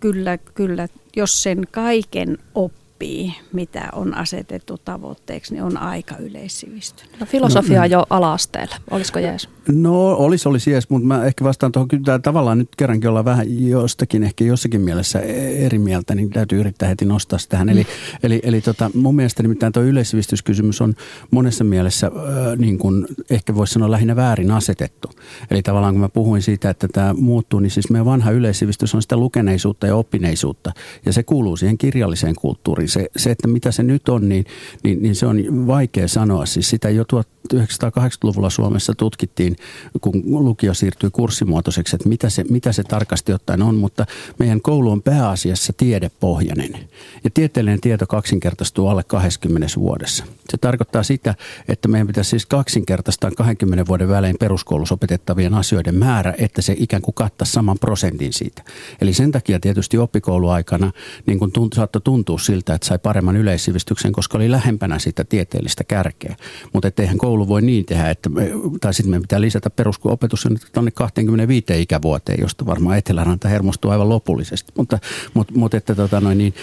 kyllä, kyllä, jos sen kaiken oppii, oppii, mitä on asetettu tavoitteeksi, niin on aika yleissivistynyt.
No, filosofia no, jo ala-asteella, olisiko jees?
No olisi, olisi jees, mutta mä ehkä vastaan tuohon, kyllä tavallaan nyt kerrankin ollaan vähän jostakin, ehkä jossakin mielessä eri mieltä, niin täytyy yrittää heti nostaa sitä tähän. Mm. Eli, eli, eli tota, mun mielestä nimittäin tuo yleissivistyskysymys on monessa mielessä äh, niin kuin ehkä voisi sanoa lähinnä väärin asetettu. Eli tavallaan kun mä puhuin siitä, että tämä muuttuu, niin siis meidän vanha yleissivistys on sitä lukeneisuutta ja oppineisuutta. Ja se kuuluu siihen kirjalliseen kulttuuriin. Se, se että mitä se nyt on, niin, niin, niin se on vaikea sanoa. Siis sitä jo 1980-luvulla Suomessa tutkittiin, kun lukio siirtyi kurssimuotoiseksi, että mitä se, mitä se tarkasti ottaen on. Mutta meidän koulu on pääasiassa tiedepohjainen. Ja tieteellinen tieto kaksinkertaistuu alle 20 vuodessa. Se tarkoittaa sitä, että meidän pitäisi siis kaksinkertaistaa 20 vuoden välein peruskoulussa opetettavien asioiden määrä, että se ikään kuin kattaa saman prosentin siitä. Eli sen takia tietysti oppikouluaikana niin kuin tunt, saattoi tuntua siltä, että sai paremman yleissivistyksen, koska oli lähempänä sitä tieteellistä kärkeä. Mutta eihän koulu voi niin tehdä, että me, tai sitten meidän pitää lisätä peruskouluopetus tuonne 25 ikävuoteen, josta varmaan Eteläranta hermostuu aivan lopullisesti. Mutta, mutta, mutta että tota noin, niin,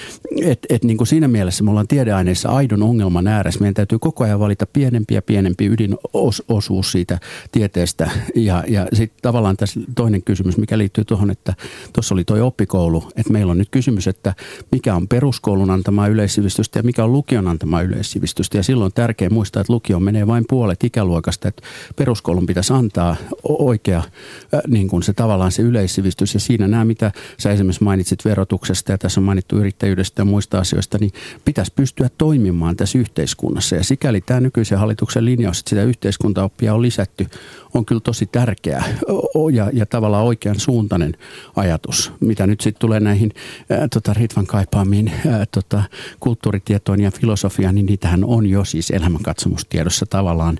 et, et niin kuin siinä mielessä me ollaan tiedeaineissa aidon ongelman ääressä. Meidän täytyy koko ajan valita pienempi ja pienempi ydinosuus siitä tieteestä. Ja, ja sitten tavallaan tässä toinen kysymys, mikä liittyy tuohon, että tuossa oli tuo oppikoulu, että meillä on nyt kysymys, että mikä on peruskoulun antamaa yleissivistystä ja mikä on lukion antamaa yleissivistystä. Ja silloin on tärkeää muistaa, että lukio menee vain puolet ikäluokasta, että peruskoulun pitäisi antaa oikea niin kuin se tavallaan se yleissivistys. Ja siinä nämä, mitä sä esimerkiksi mainitsit verotuksesta ja tässä on mainittu yrittäjyydestä ja muista asioista, niin pitäisi pystyä toimimaan tässä yhteiskunnassa. Ja sikäli tämä nykyisen hallituksen linjaus, että sitä yhteiskuntaoppia on lisätty, on kyllä tosi tärkeä ja, ja tavallaan oikean suuntainen ajatus, mitä nyt sitten tulee näihin ää, tota, Ritvan kaipaamiin ää, tota, kulttuuritietoon ja filosofiaan, niin niitähän on jo siis elämänkatsomustiedossa tavallaan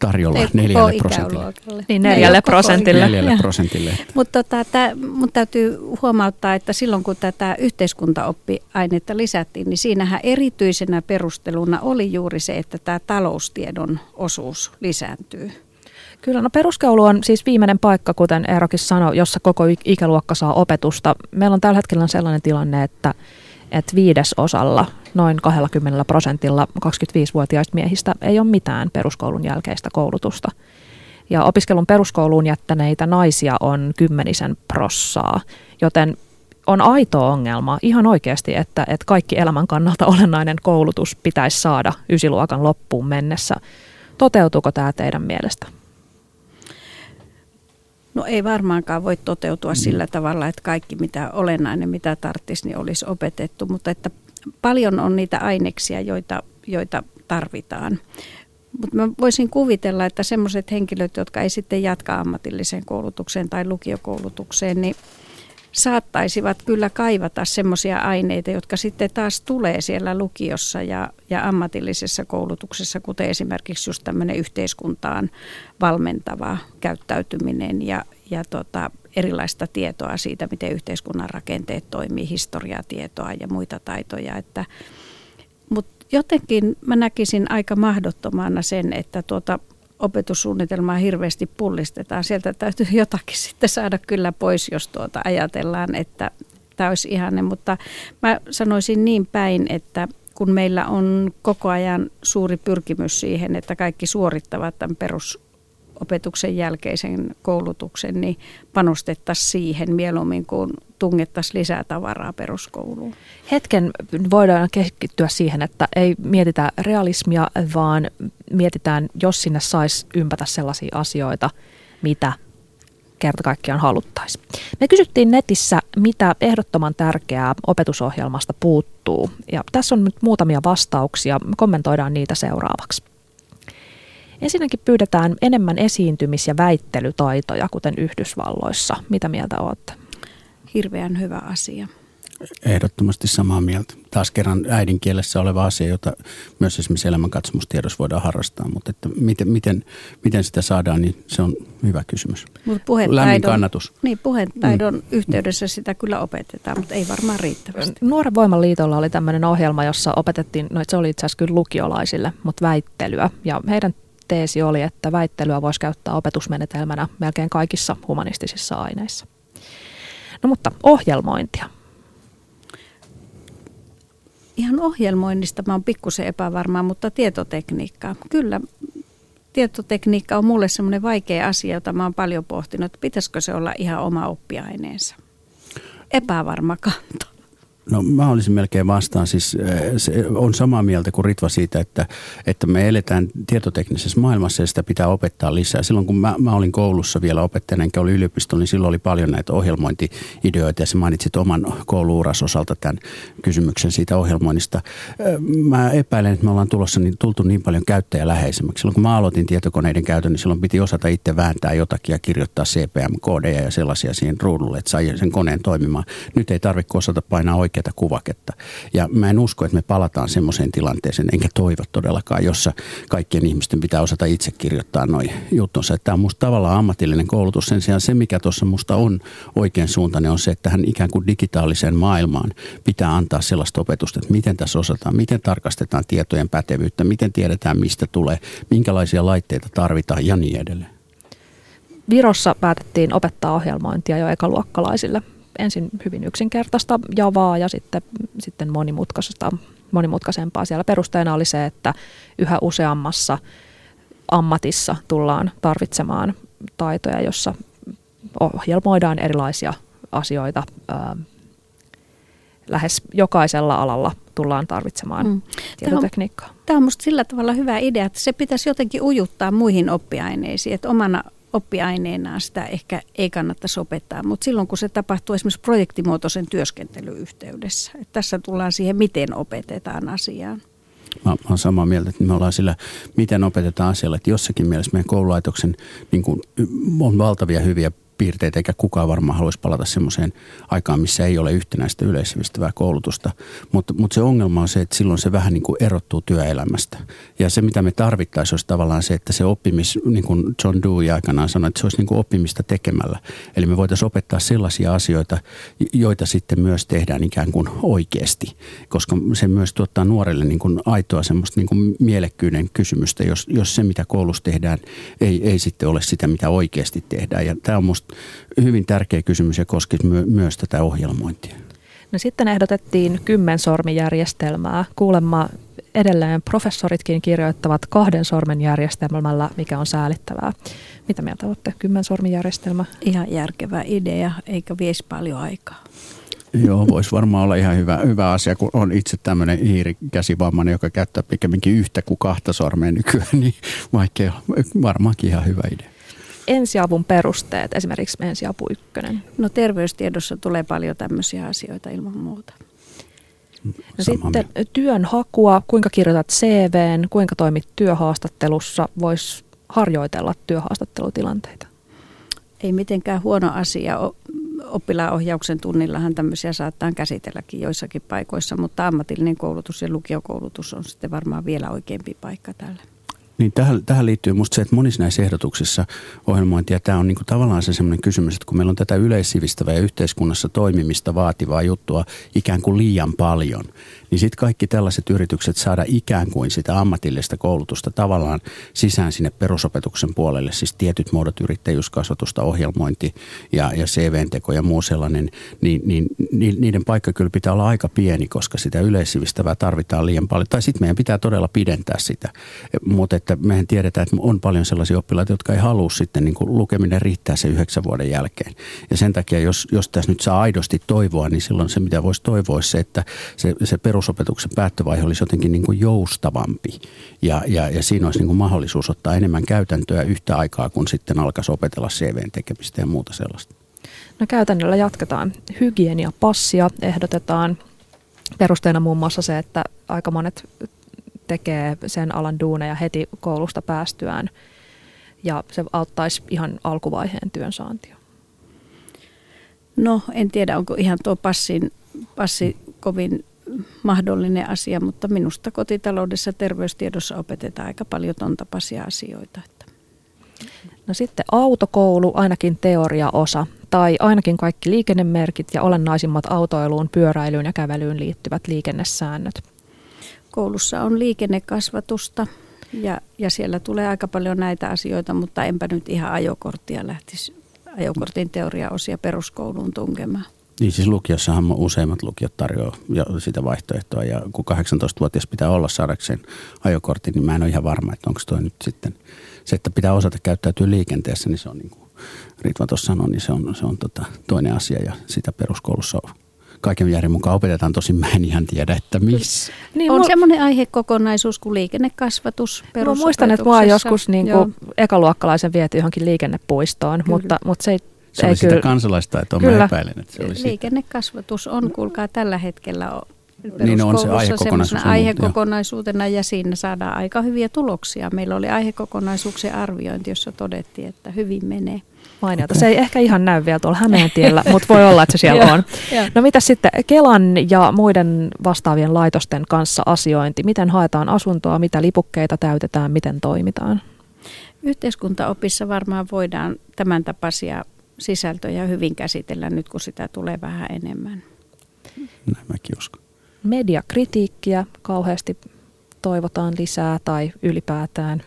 tarjolla Ei, neljälle prosentille.
Niin neljälle prosentille.
Neljälle prosentille.
Mutta tota, mun täytyy huomauttaa, että silloin kun tätä yhteiskuntaoppiainetta lisättiin, niin siinähän erityisenä perusteluna oli juuri se, että tämä taloustiedon osuus lisääntyy.
Kyllä, no peruskoulu on siis viimeinen paikka, kuten Eerokin sanoi, jossa koko ikäluokka saa opetusta. Meillä on tällä hetkellä sellainen tilanne, että, että viidesosalla, noin 20 prosentilla 25-vuotiaista miehistä ei ole mitään peruskoulun jälkeistä koulutusta. Ja opiskelun peruskouluun jättäneitä naisia on kymmenisen prossaa, joten on aito ongelma ihan oikeasti, että, että kaikki elämän kannalta olennainen koulutus pitäisi saada ysiluokan loppuun mennessä. Toteutuuko tämä teidän mielestä?
No ei varmaankaan voi toteutua mm. sillä tavalla, että kaikki mitä olennainen, mitä tarvitsisi, niin olisi opetettu, mutta että paljon on niitä aineksia, joita, joita tarvitaan. Mutta mä voisin kuvitella, että semmoiset henkilöt, jotka ei sitten jatka ammatilliseen koulutukseen tai lukiokoulutukseen, niin saattaisivat kyllä kaivata semmoisia aineita, jotka sitten taas tulee siellä lukiossa ja, ja ammatillisessa koulutuksessa, kuten esimerkiksi just tämmöinen yhteiskuntaan valmentava käyttäytyminen ja, ja tota, erilaista tietoa siitä, miten yhteiskunnan rakenteet toimii, historiatietoa ja muita taitoja. Että, mutta jotenkin mä näkisin aika mahdottomana sen, että tuota opetussuunnitelmaa hirveästi pullistetaan. Sieltä täytyy jotakin sitten saada kyllä pois, jos tuota ajatellaan, että tämä olisi ihanne. Mutta mä sanoisin niin päin, että kun meillä on koko ajan suuri pyrkimys siihen, että kaikki suorittavat tämän perus opetuksen jälkeisen koulutuksen, niin panostettaisiin siihen mieluummin kuin tungettaisiin lisää tavaraa peruskouluun.
Hetken voidaan keskittyä siihen, että ei mietitä realismia, vaan mietitään, jos sinne saisi ympätä sellaisia asioita, mitä kerta kaikkiaan haluttaisiin. Me kysyttiin netissä, mitä ehdottoman tärkeää opetusohjelmasta puuttuu. Ja tässä on nyt muutamia vastauksia. Kommentoidaan niitä seuraavaksi. Ensinnäkin pyydetään enemmän esiintymis- ja väittelytaitoja, kuten Yhdysvalloissa. Mitä mieltä olette?
Hirveän hyvä asia.
Ehdottomasti samaa mieltä. Taas kerran äidinkielessä oleva asia, jota myös esimerkiksi elämänkatsomustiedossa voidaan harrastaa, mutta että miten, miten, miten sitä saadaan, niin se on hyvä kysymys. Mut Lämmin kannatus.
Niin, puhetaidon mm. yhteydessä sitä kyllä opetetaan, mutta ei varmaan riittävästi.
Nuoren Voimaliitolla oli tämmöinen ohjelma, jossa opetettiin, no se oli itse asiassa kyllä lukiolaisille, mutta väittelyä. Ja heidän teesi oli, että väittelyä voisi käyttää opetusmenetelmänä melkein kaikissa humanistisissa aineissa. No mutta ohjelmointia.
ihan ohjelmoinnista mä oon pikkusen epävarma, mutta tietotekniikkaa. Kyllä tietotekniikka on mulle semmoinen vaikea asia, jota mä oon paljon pohtinut. Pitäisikö se olla ihan oma oppiaineensa? Epävarma kanta.
No mä olisin melkein vastaan. Siis eh, se on samaa mieltä kuin Ritva siitä, että, että me eletään tietoteknisessä maailmassa ja sitä pitää opettaa lisää. Silloin kun mä, mä olin koulussa vielä opettajana enkä oli yliopistolla, niin silloin oli paljon näitä ohjelmointi-ideoita ja sä mainitsit oman kouluuras osalta tämän kysymyksen siitä ohjelmoinnista. Eh, mä epäilen, että me ollaan tulossa niin, tultu niin paljon käyttäjäläheisemmäksi. Silloin kun mä aloitin tietokoneiden käytön, niin silloin piti osata itse vääntää jotakin ja kirjoittaa CPM-koodeja ja sellaisia siihen ruudulle, että sai sen koneen toimimaan. Nyt ei tarvitse osata painaa oikein oikeata kuvaketta. Ja mä en usko, että me palataan semmoiseen tilanteeseen, enkä toivo todellakaan, jossa kaikkien ihmisten pitää osata itse kirjoittaa noin juttunsa. Tämä on musta tavallaan ammatillinen koulutus. Sen sijaan se, mikä tuossa musta on oikein suuntainen, on se, että tähän ikään kuin digitaaliseen maailmaan pitää antaa sellaista opetusta, että miten tässä osataan, miten tarkastetaan tietojen pätevyyttä, miten tiedetään, mistä tulee, minkälaisia laitteita tarvitaan ja niin edelleen.
Virossa päätettiin opettaa ohjelmointia jo ekaluokkalaisille ensin hyvin yksinkertaista javaa ja sitten, sitten monimutkaisesta, monimutkaisempaa. Siellä perusteena oli se, että yhä useammassa ammatissa tullaan tarvitsemaan taitoja, jossa ohjelmoidaan erilaisia asioita. lähes jokaisella alalla tullaan tarvitsemaan mm. tietotekniikkaa.
Tämä on, tämä on minusta sillä tavalla hyvä idea, että se pitäisi jotenkin ujuttaa muihin oppiaineisiin. Että omana oppiaineenaan sitä ehkä ei kannattaisi opettaa, mutta silloin kun se tapahtuu esimerkiksi projektimuotoisen työskentelyyhteydessä, että tässä tullaan siihen, miten opetetaan asiaan.
Mä, mä olen samaa mieltä, että me ollaan sillä, miten opetetaan asialle, että jossakin mielessä meidän koululaitoksen niin kuin, on valtavia hyviä piirteitä, eikä kukaan varmaan haluaisi palata semmoiseen aikaan, missä ei ole yhtenäistä yleissivistävää koulutusta. Mutta mut se ongelma on se, että silloin se vähän niin kuin erottuu työelämästä. Ja se, mitä me tarvittaisiin, olisi tavallaan se, että se oppimis, niin kuin John Dewey aikanaan sanoi, että se olisi niin kuin oppimista tekemällä. Eli me voitaisiin opettaa sellaisia asioita, joita sitten myös tehdään ikään kuin oikeasti, koska se myös tuottaa nuorelle niin kuin aitoa semmoista niin kuin mielekkyyden kysymystä, jos, jos se, mitä koulussa tehdään, ei, ei sitten ole sitä, mitä oikeasti tehdään. Ja tämä on musta hyvin tärkeä kysymys ja koskisi my- myös tätä ohjelmointia.
No sitten ehdotettiin kymmensormijärjestelmää. Kuulemma edelleen professoritkin kirjoittavat kahden sormen järjestelmällä, mikä on säälittävää. Mitä mieltä olette kymmensormijärjestelmä?
Ihan järkevä idea, eikä viesi paljon aikaa.
Joo, voisi varmaan olla ihan hyvä, hyvä asia, kun on itse tämmöinen hiirikäsivammainen, joka käyttää pikemminkin yhtä kuin kahta sormea nykyään, niin vaikea, varmaankin ihan hyvä idea
ensiavun perusteet, esimerkiksi ensiapu ykkönen?
No terveystiedossa tulee paljon tämmöisiä asioita ilman muuta.
No sitten työnhakua, kuinka kirjoitat CVn, kuinka toimit työhaastattelussa, voisi harjoitella työhaastattelutilanteita?
Ei mitenkään huono asia. Oppilaanohjauksen tunnillahan tämmöisiä saattaa käsitelläkin joissakin paikoissa, mutta ammatillinen koulutus ja lukiokoulutus on sitten varmaan vielä oikeampi paikka tälle.
Niin tähän, tähän liittyy minusta se, että monissa näissä ehdotuksissa ohjelmointia tämä on niin kuin tavallaan se sellainen kysymys, että kun meillä on tätä yleissivistävää ja yhteiskunnassa toimimista vaativaa juttua ikään kuin liian paljon, niin sitten kaikki tällaiset yritykset saada ikään kuin sitä ammatillista koulutusta tavallaan sisään sinne perusopetuksen puolelle, siis tietyt muodot yrittäjyyskasvatusta, ohjelmointi ja, ja CV-teko ja muu sellainen, niin, niin, niin niiden paikka kyllä pitää olla aika pieni, koska sitä yleissivistävää tarvitaan liian paljon. Tai sitten meidän pitää todella pidentää sitä, mutta että mehän tiedetään, että on paljon sellaisia oppilaita, jotka ei halua sitten niin kuin lukeminen riittää se yhdeksän vuoden jälkeen. Ja sen takia, jos, jos tässä nyt saa aidosti toivoa, niin silloin se, mitä voisi toivoa, se, että se, se perusopetuksen päättövaihe olisi jotenkin niin kuin joustavampi. Ja, ja, ja siinä olisi niin kuin mahdollisuus ottaa enemmän käytäntöä yhtä aikaa, kun sitten alkaisi opetella CVn tekemistä ja muuta sellaista.
No käytännöllä jatketaan. Hygienia passia ehdotetaan perusteena muun muassa se, että aika monet tekee sen alan duuneja heti koulusta päästyään ja se auttaisi ihan alkuvaiheen työnsaantia.
No en tiedä, onko ihan tuo passin, passi kovin mahdollinen asia, mutta minusta kotitaloudessa terveystiedossa opetetaan aika paljon ton tapaisia asioita.
No sitten autokoulu, ainakin teoriaosa, tai ainakin kaikki liikennemerkit ja olennaisimmat autoiluun, pyöräilyyn ja kävelyyn liittyvät liikennesäännöt.
Koulussa on liikennekasvatusta ja, ja siellä tulee aika paljon näitä asioita, mutta enpä nyt ihan ajokorttia lähtisi ajokortin teoriaosia peruskouluun tunkemaan.
Niin siis lukiossahan useimmat lukiot tarjoaa sitä vaihtoehtoa ja kun 18-vuotias pitää olla saadakseen ajokortin, niin mä en ole ihan varma, että onko toi nyt sitten se, että pitää osata käyttäytyä liikenteessä, niin se on niin kuin Ritva tuossa sanoi, niin se on, se on tota toinen asia ja sitä peruskoulussa on kaiken järjen mukaan opetetaan, tosin mä en ihan tiedä, että missä.
Niin, on mulla... semmoinen aihekokonaisuus kuin liikennekasvatus
Mä muistan, että mua joskus niin kuin ekaluokkalaisen viety johonkin liikennepuistoon, mutta, mutta se ei
se
ei
oli kyllä. sitä kansalaista, mä epäilen, että se oli
Liikennekasvatus on, kuulkaa, tällä hetkellä
niin on se aihekokonaisuus.
aihekokonaisuutena ja siinä saadaan aika hyviä tuloksia. Meillä oli aihekokonaisuuksien arviointi, jossa todettiin, että hyvin menee.
Mainiota. Se ei ehkä ihan näy vielä tuolla Hämeentiellä, mutta voi olla, että se siellä on. No mitä sitten Kelan ja muiden vastaavien laitosten kanssa asiointi? Miten haetaan asuntoa, mitä lipukkeita täytetään, miten toimitaan?
Yhteiskuntaopissa varmaan voidaan tämän tapaisia sisältöjä hyvin käsitellä nyt, kun sitä tulee vähän enemmän.
Näin mäkin uskon.
Mediakritiikkiä kauheasti toivotaan lisää tai ylipäätään?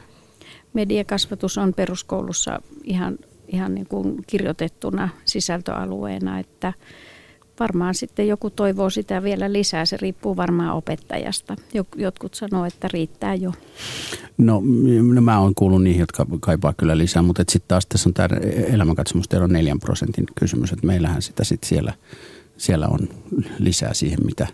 Mediakasvatus on peruskoulussa ihan, ihan niin kuin kirjoitettuna sisältöalueena, että varmaan sitten joku toivoo sitä vielä lisää. Se riippuu varmaan opettajasta. Jotkut sanoo, että riittää jo.
No, no mä oon kuullut niihin, jotka kaipaa kyllä lisää, mutta sitten taas tässä on tämä elämänkatsomustiedon on 4 prosentin kysymys, että meillähän sitä sitten siellä, siellä on lisää siihen, mitä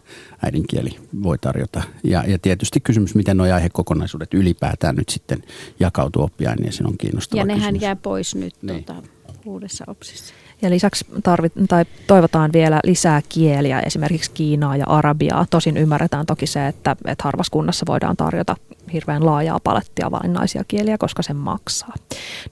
äidinkieli voi tarjota. Ja, ja tietysti kysymys, miten nuo aihekokonaisuudet ylipäätään nyt sitten jakautuu oppiaineisiin on kiinnostava
Ja nehän
kysymys.
jää pois nyt niin. tuota, uudessa opsissa.
Ja lisäksi tarvit, tai toivotaan vielä lisää kieliä, esimerkiksi Kiinaa ja Arabiaa. Tosin ymmärretään toki se, että, että harvassa kunnassa voidaan tarjota hirveän laajaa palettia valinnaisia kieliä, koska se maksaa.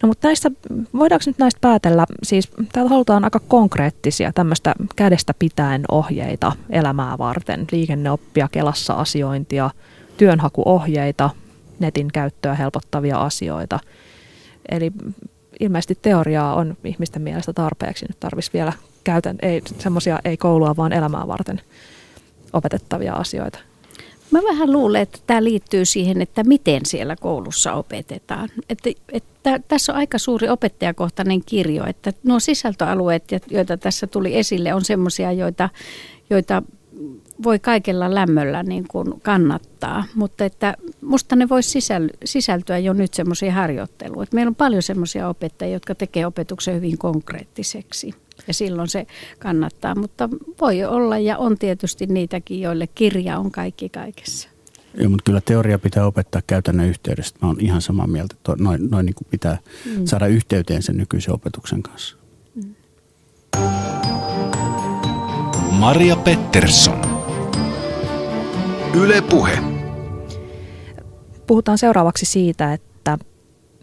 No mutta näistä, voidaanko nyt näistä päätellä, siis täällä halutaan aika konkreettisia tämmöistä kädestä pitäen ohjeita elämää varten, liikenneoppia, kelassa asiointia, työnhakuohjeita, netin käyttöä helpottavia asioita. Eli ilmeisesti teoriaa on ihmisten mielestä tarpeeksi. Nyt tarvitsisi vielä käytän, ei, semmoisia ei koulua, vaan elämää varten opetettavia asioita.
Mä vähän luulen, että tämä liittyy siihen, että miten siellä koulussa opetetaan. Että, että tässä on aika suuri opettajakohtainen kirjo, että nuo sisältöalueet, joita tässä tuli esille, on semmoisia, joita, joita voi kaikella lämmöllä niin kuin kannattaa, mutta että musta ne voisi sisäl- sisältyä jo nyt semmoisiin harjoitteluun. Että meillä on paljon semmoisia opettajia, jotka tekee opetuksen hyvin konkreettiseksi ja silloin se kannattaa, mutta voi olla ja on tietysti niitäkin, joille kirja on kaikki kaikessa.
Joo, mutta kyllä teoria pitää opettaa käytännön yhteydessä. Mä oon ihan samaa mieltä, että noin, noin niin kuin pitää mm. saada yhteyteen sen nykyisen opetuksen kanssa. Mm.
Maria Pettersson. Yle Puhe.
Puhutaan seuraavaksi siitä, että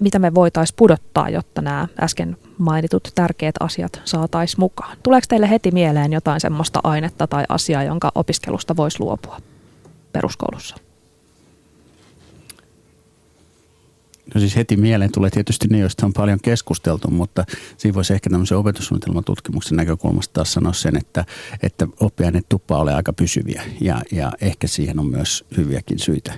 mitä me voitaisiin pudottaa, jotta nämä äsken mainitut tärkeät asiat saataisiin mukaan. Tuleeko teille heti mieleen jotain semmoista ainetta tai asiaa, jonka opiskelusta voisi luopua peruskoulussa?
No siis heti mieleen tulee tietysti ne, joista on paljon keskusteltu, mutta siinä voisi ehkä tämmöisen opetussuunnitelmatutkimuksen näkökulmasta taas sanoa sen, että, että oppiaineet tuppaa ole aika pysyviä ja, ja ehkä siihen on myös hyviäkin syitä.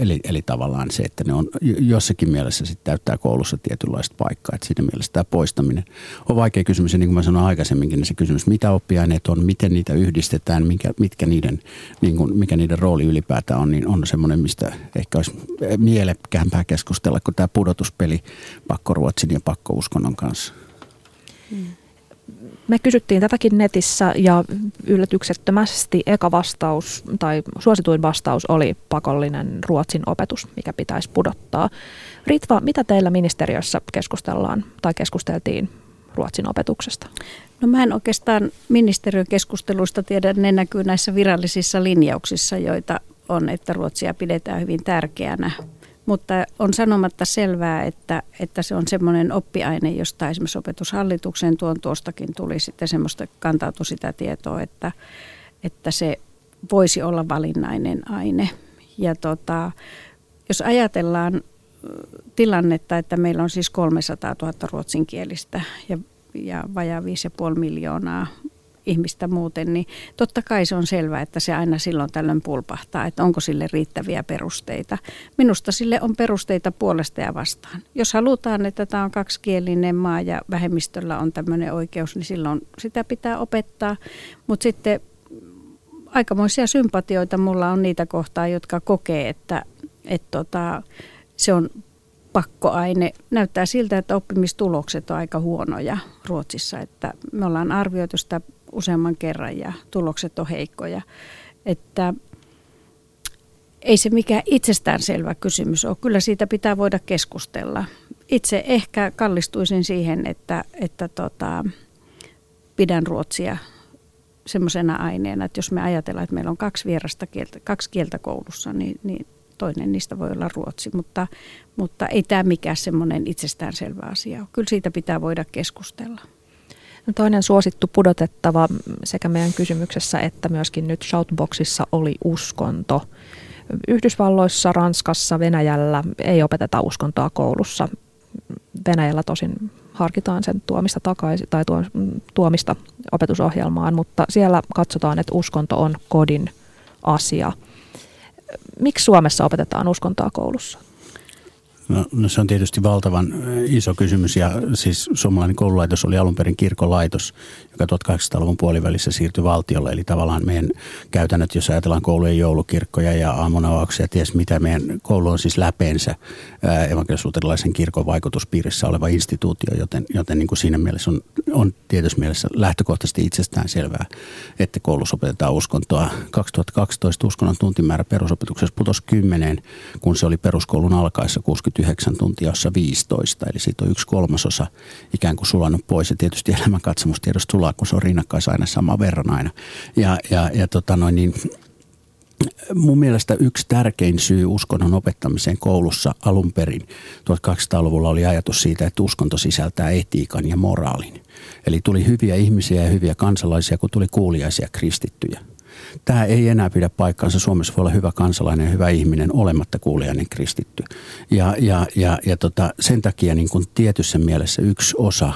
Eli, eli tavallaan se, että ne on jossakin mielessä sitten täyttää koulussa tietynlaista paikkaa. Että siinä mielessä tämä poistaminen on vaikea kysymys. Ja niin kuin mä sanoin aikaisemminkin, niin se kysymys, mitä oppiaineet on, miten niitä yhdistetään, mikä, mitkä niiden, niin kuin, mikä niiden rooli ylipäätään on, niin on semmoinen, mistä ehkä olisi mielekkäämpää keskustella kuin tämä pudotuspeli pakkoruotsin ja pakkouskonnon kanssa. Hmm.
Me kysyttiin tätäkin netissä ja yllätyksettömästi eka vastaus tai suosituin vastaus oli pakollinen ruotsin opetus, mikä pitäisi pudottaa. Ritva, mitä teillä ministeriössä keskustellaan tai keskusteltiin ruotsin opetuksesta?
No mä en oikeastaan ministeriön keskusteluista tiedä, ne näkyy näissä virallisissa linjauksissa, joita on, että ruotsia pidetään hyvin tärkeänä mutta on sanomatta selvää, että, että se on semmoinen oppiaine, josta esimerkiksi opetushallituksen tuon tuostakin tuli sitten semmoista, kantautui sitä tietoa, että, että se voisi olla valinnainen aine. Ja tota, jos ajatellaan tilannetta, että meillä on siis 300 000 ruotsinkielistä ja, ja vajaa 5,5 miljoonaa ihmistä muuten, niin totta kai se on selvää, että se aina silloin tällöin pulpahtaa, että onko sille riittäviä perusteita. Minusta sille on perusteita puolesta ja vastaan. Jos halutaan, että tämä on kaksikielinen maa ja vähemmistöllä on tämmöinen oikeus, niin silloin sitä pitää opettaa. Mutta sitten aikamoisia sympatioita mulla on niitä kohtaa, jotka kokee, että, että tota, se on pakkoaine. Näyttää siltä, että oppimistulokset on aika huonoja Ruotsissa. Että me ollaan arvioitu sitä useamman kerran ja tulokset on heikkoja. Että ei se mikään itsestäänselvä kysymys ole. Kyllä siitä pitää voida keskustella. Itse ehkä kallistuisin siihen, että, että tota, pidän ruotsia semmoisena aineena, että jos me ajatellaan, että meillä on kaksi vierasta kieltä, kaksi kieltä koulussa, niin, niin toinen niistä voi olla ruotsi, mutta, mutta ei tämä mikään semmoinen itsestäänselvä asia ole. Kyllä siitä pitää voida keskustella.
No toinen suosittu pudotettava sekä meidän kysymyksessä että myöskin nyt Shoutboxissa oli uskonto. Yhdysvalloissa, Ranskassa, Venäjällä ei opeteta uskontoa koulussa. Venäjällä tosin harkitaan sen tuomista takaisin tai tuomista opetusohjelmaan, mutta siellä katsotaan, että uskonto on kodin asia. Miksi Suomessa opetetaan uskontoa koulussa?
No, no se on tietysti valtavan iso kysymys ja siis suomalainen koululaitos oli alun perin kirkolaitos, joka 1800-luvun puolivälissä siirtyi valtiolle. Eli tavallaan meidän käytännöt, jos ajatellaan koulujen joulukirkkoja ja aamunavauksia, ties mitä meidän koulu on siis läpeensä evankelisuutelaisen kirkon vaikutuspiirissä oleva instituutio, joten, joten niin kuin siinä mielessä on, on tietysti mielessä lähtökohtaisesti itsestään selvää, että koulussa opetetaan uskontoa. 2012 uskonnon tuntimäärä perusopetuksessa putosi 10, kun se oli peruskoulun alkaessa 60 29 tuntia, jossa 15. Eli siitä on yksi kolmasosa ikään kuin sulannut pois. Ja tietysti elämänkatsomustiedosta sulaa, kun se on rinnakkaisaine saman verran aina. Ja, ja, ja tota noin, niin, mun mielestä yksi tärkein syy uskonnon opettamiseen koulussa alun perin 1200-luvulla oli ajatus siitä, että uskonto sisältää etiikan ja moraalin. Eli tuli hyviä ihmisiä ja hyviä kansalaisia, kun tuli kuuliaisia kristittyjä. Tämä ei enää pidä paikkaansa. Suomessa voi olla hyvä kansalainen ja hyvä ihminen olematta kuulijainen kristitty. Ja, ja, ja, ja tota, sen takia niin kuin tietyssä mielessä yksi osa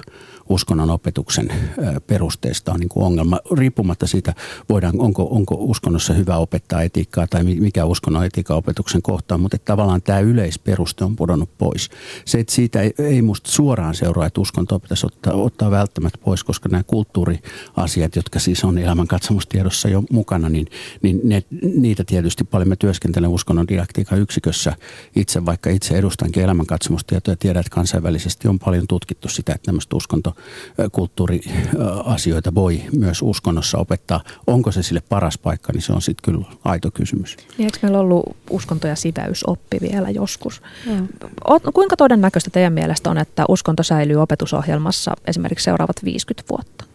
uskonnon opetuksen perusteista on niin kuin ongelma. Riippumatta siitä, voidaan, onko, onko uskonnossa hyvä opettaa etiikkaa tai mikä uskonnon etiikan opetuksen kohta mutta että tavallaan tämä yleisperuste on pudonnut pois. Se, että siitä ei, ei musta suoraan seuraa, että uskonto pitäisi ottaa, ottaa välttämättä pois, koska nämä kulttuuriasiat, jotka siis on elämänkatsomustiedossa jo mukana, niin, niin ne, niitä tietysti paljon mä työskentelen uskonnon didaktiikan yksikössä itse, vaikka itse edustankin elämänkatsomustietoa ja tiedän, että kansainvälisesti on paljon tutkittu sitä, että tämmöistä uskonto kulttuuriasioita voi myös uskonnossa opettaa. Onko se sille paras paikka, niin se on sitten kyllä aito kysymys.
Niin eikö meillä ollut uskonto- ja siväysoppi vielä joskus? Mm. Kuinka todennäköistä teidän mielestä on, että uskonto säilyy opetusohjelmassa esimerkiksi seuraavat 50 vuotta?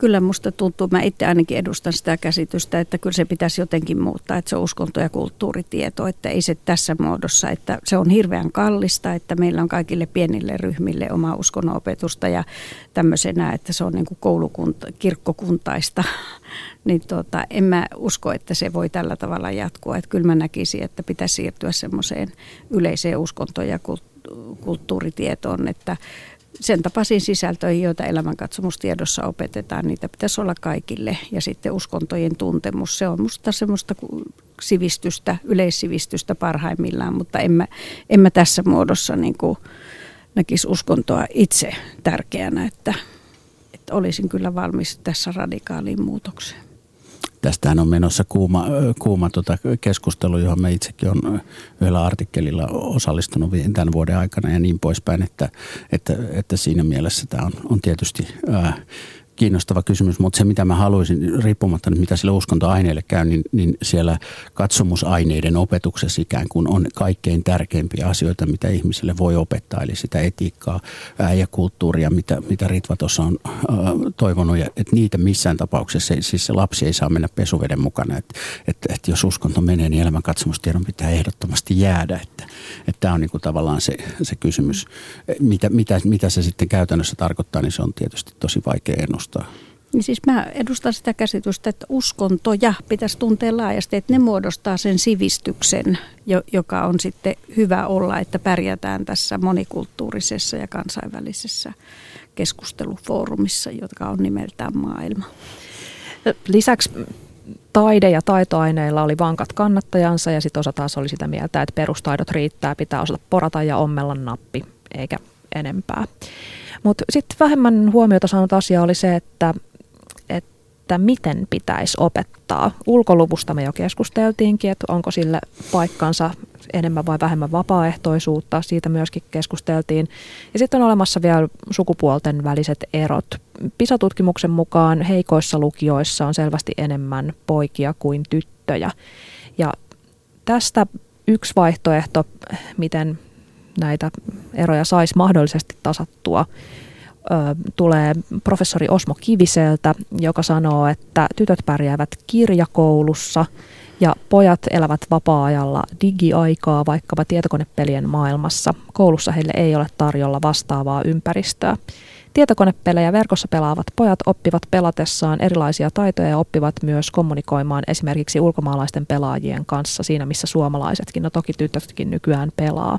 Kyllä musta tuntuu, mä itse ainakin edustan sitä käsitystä, että kyllä se pitäisi jotenkin muuttaa, että se on uskonto- ja kulttuuritieto, että ei se tässä muodossa, että se on hirveän kallista, että meillä on kaikille pienille ryhmille oma uskonnonopetusta ja tämmöisenä, että se on niin kuin koulukunta, kirkkokuntaista, niin tota, en mä usko, että se voi tällä tavalla jatkua. Että kyllä mä näkisin, että pitäisi siirtyä semmoiseen yleiseen uskonto- ja kulttuuritietoon, että sen tapaisiin sisältöihin, joita elämänkatsomustiedossa opetetaan, niitä pitäisi olla kaikille. Ja sitten uskontojen tuntemus, se on minusta semmoista sivistystä, yleissivistystä parhaimmillaan, mutta en mä, en mä tässä muodossa niin kuin näkisi uskontoa itse tärkeänä, että, että olisin kyllä valmis tässä radikaaliin muutokseen.
Tästähän on menossa kuuma, kuuma tota keskustelu, johon me itsekin on yhdellä artikkelilla osallistunut tämän vuoden aikana ja niin poispäin, että, että, että siinä mielessä tämä on, on tietysti ää, kiinnostava kysymys, mutta se mitä mä haluaisin, riippumatta nyt mitä sille uskontoaineelle käy, niin, niin siellä katsomusaineiden opetuksessa ikään kuin on kaikkein tärkeimpiä asioita, mitä ihmisille voi opettaa, eli sitä etiikkaa ää, ja kulttuuria, mitä, mitä Ritva tuossa on ää, toivonut, ja, että niitä missään tapauksessa, siis se lapsi ei saa mennä pesuveden mukana, että, että, että jos uskonto menee, niin elämän katsomustiedon pitää ehdottomasti jäädä, että, tämä on niin kuin tavallaan se, se kysymys. Mitä, mitä, mitä se sitten käytännössä tarkoittaa, niin se on tietysti tosi vaikea ennustaa edustaa?
Niin siis mä edustan sitä käsitystä, että uskontoja pitäisi tuntea laajasti, että ne muodostaa sen sivistyksen, joka on sitten hyvä olla, että pärjätään tässä monikulttuurisessa ja kansainvälisessä keskustelufoorumissa, jotka on nimeltään maailma.
Lisäksi taide- ja taitoaineilla oli vankat kannattajansa ja sitten osa taas oli sitä mieltä, että perustaidot riittää, pitää osata porata ja ommella nappi, eikä enempää. Mutta sitten vähemmän huomiota saanut asia oli se, että, että miten pitäisi opettaa. Ulkoluvusta me jo keskusteltiinkin, että onko sille paikkansa enemmän vai vähemmän vapaaehtoisuutta, siitä myöskin keskusteltiin. Ja sitten on olemassa vielä sukupuolten väliset erot. PISA-tutkimuksen mukaan heikoissa lukioissa on selvästi enemmän poikia kuin tyttöjä. Ja tästä yksi vaihtoehto, miten näitä eroja saisi mahdollisesti tasattua, tulee professori Osmo Kiviseltä, joka sanoo, että tytöt pärjäävät kirjakoulussa ja pojat elävät vapaa-ajalla digiaikaa vaikkapa tietokonepelien maailmassa. Koulussa heille ei ole tarjolla vastaavaa ympäristöä. Tietokonepelejä verkossa pelaavat pojat oppivat pelatessaan erilaisia taitoja ja oppivat myös kommunikoimaan esimerkiksi ulkomaalaisten pelaajien kanssa siinä, missä suomalaisetkin, no toki tytötkin nykyään pelaa.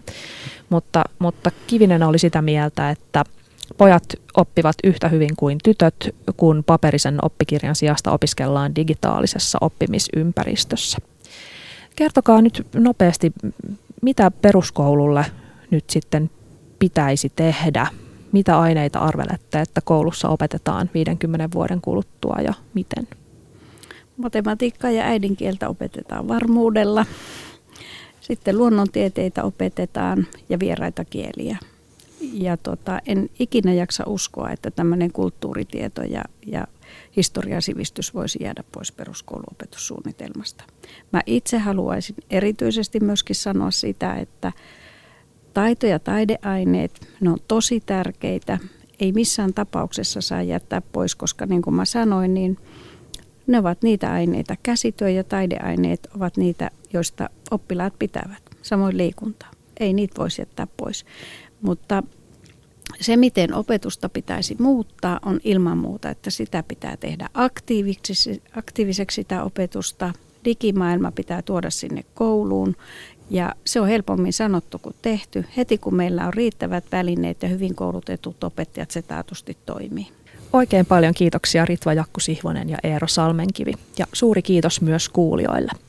Mutta, mutta Kivinen oli sitä mieltä, että pojat oppivat yhtä hyvin kuin tytöt, kun paperisen oppikirjan sijasta opiskellaan digitaalisessa oppimisympäristössä. Kertokaa nyt nopeasti, mitä peruskoululle nyt sitten pitäisi tehdä mitä aineita arvelette, että koulussa opetetaan 50 vuoden kuluttua ja miten?
Matematiikkaa ja äidinkieltä opetetaan varmuudella. Sitten luonnontieteitä opetetaan ja vieraita kieliä. Ja tota, en ikinä jaksa uskoa, että tämmöinen kulttuuritieto ja, ja historiasivistys voisi jäädä pois peruskouluopetussuunnitelmasta. Mä itse haluaisin erityisesti myöskin sanoa sitä, että Taito- ja taideaineet, ne on tosi tärkeitä. Ei missään tapauksessa saa jättää pois, koska niin kuin mä sanoin, niin ne ovat niitä aineita. Käsityö ja taideaineet ovat niitä, joista oppilaat pitävät. Samoin liikunta. Ei niitä voisi jättää pois. Mutta se, miten opetusta pitäisi muuttaa, on ilman muuta, että sitä pitää tehdä aktiiviseksi, aktiiviseksi sitä opetusta. Digimaailma pitää tuoda sinne kouluun ja se on helpommin sanottu kuin tehty. Heti kun meillä on riittävät välineet ja hyvin koulutetut opettajat, se taatusti toimii.
Oikein paljon kiitoksia Ritva Jakku Sihvonen ja Eero Salmenkivi ja suuri kiitos myös kuulijoille.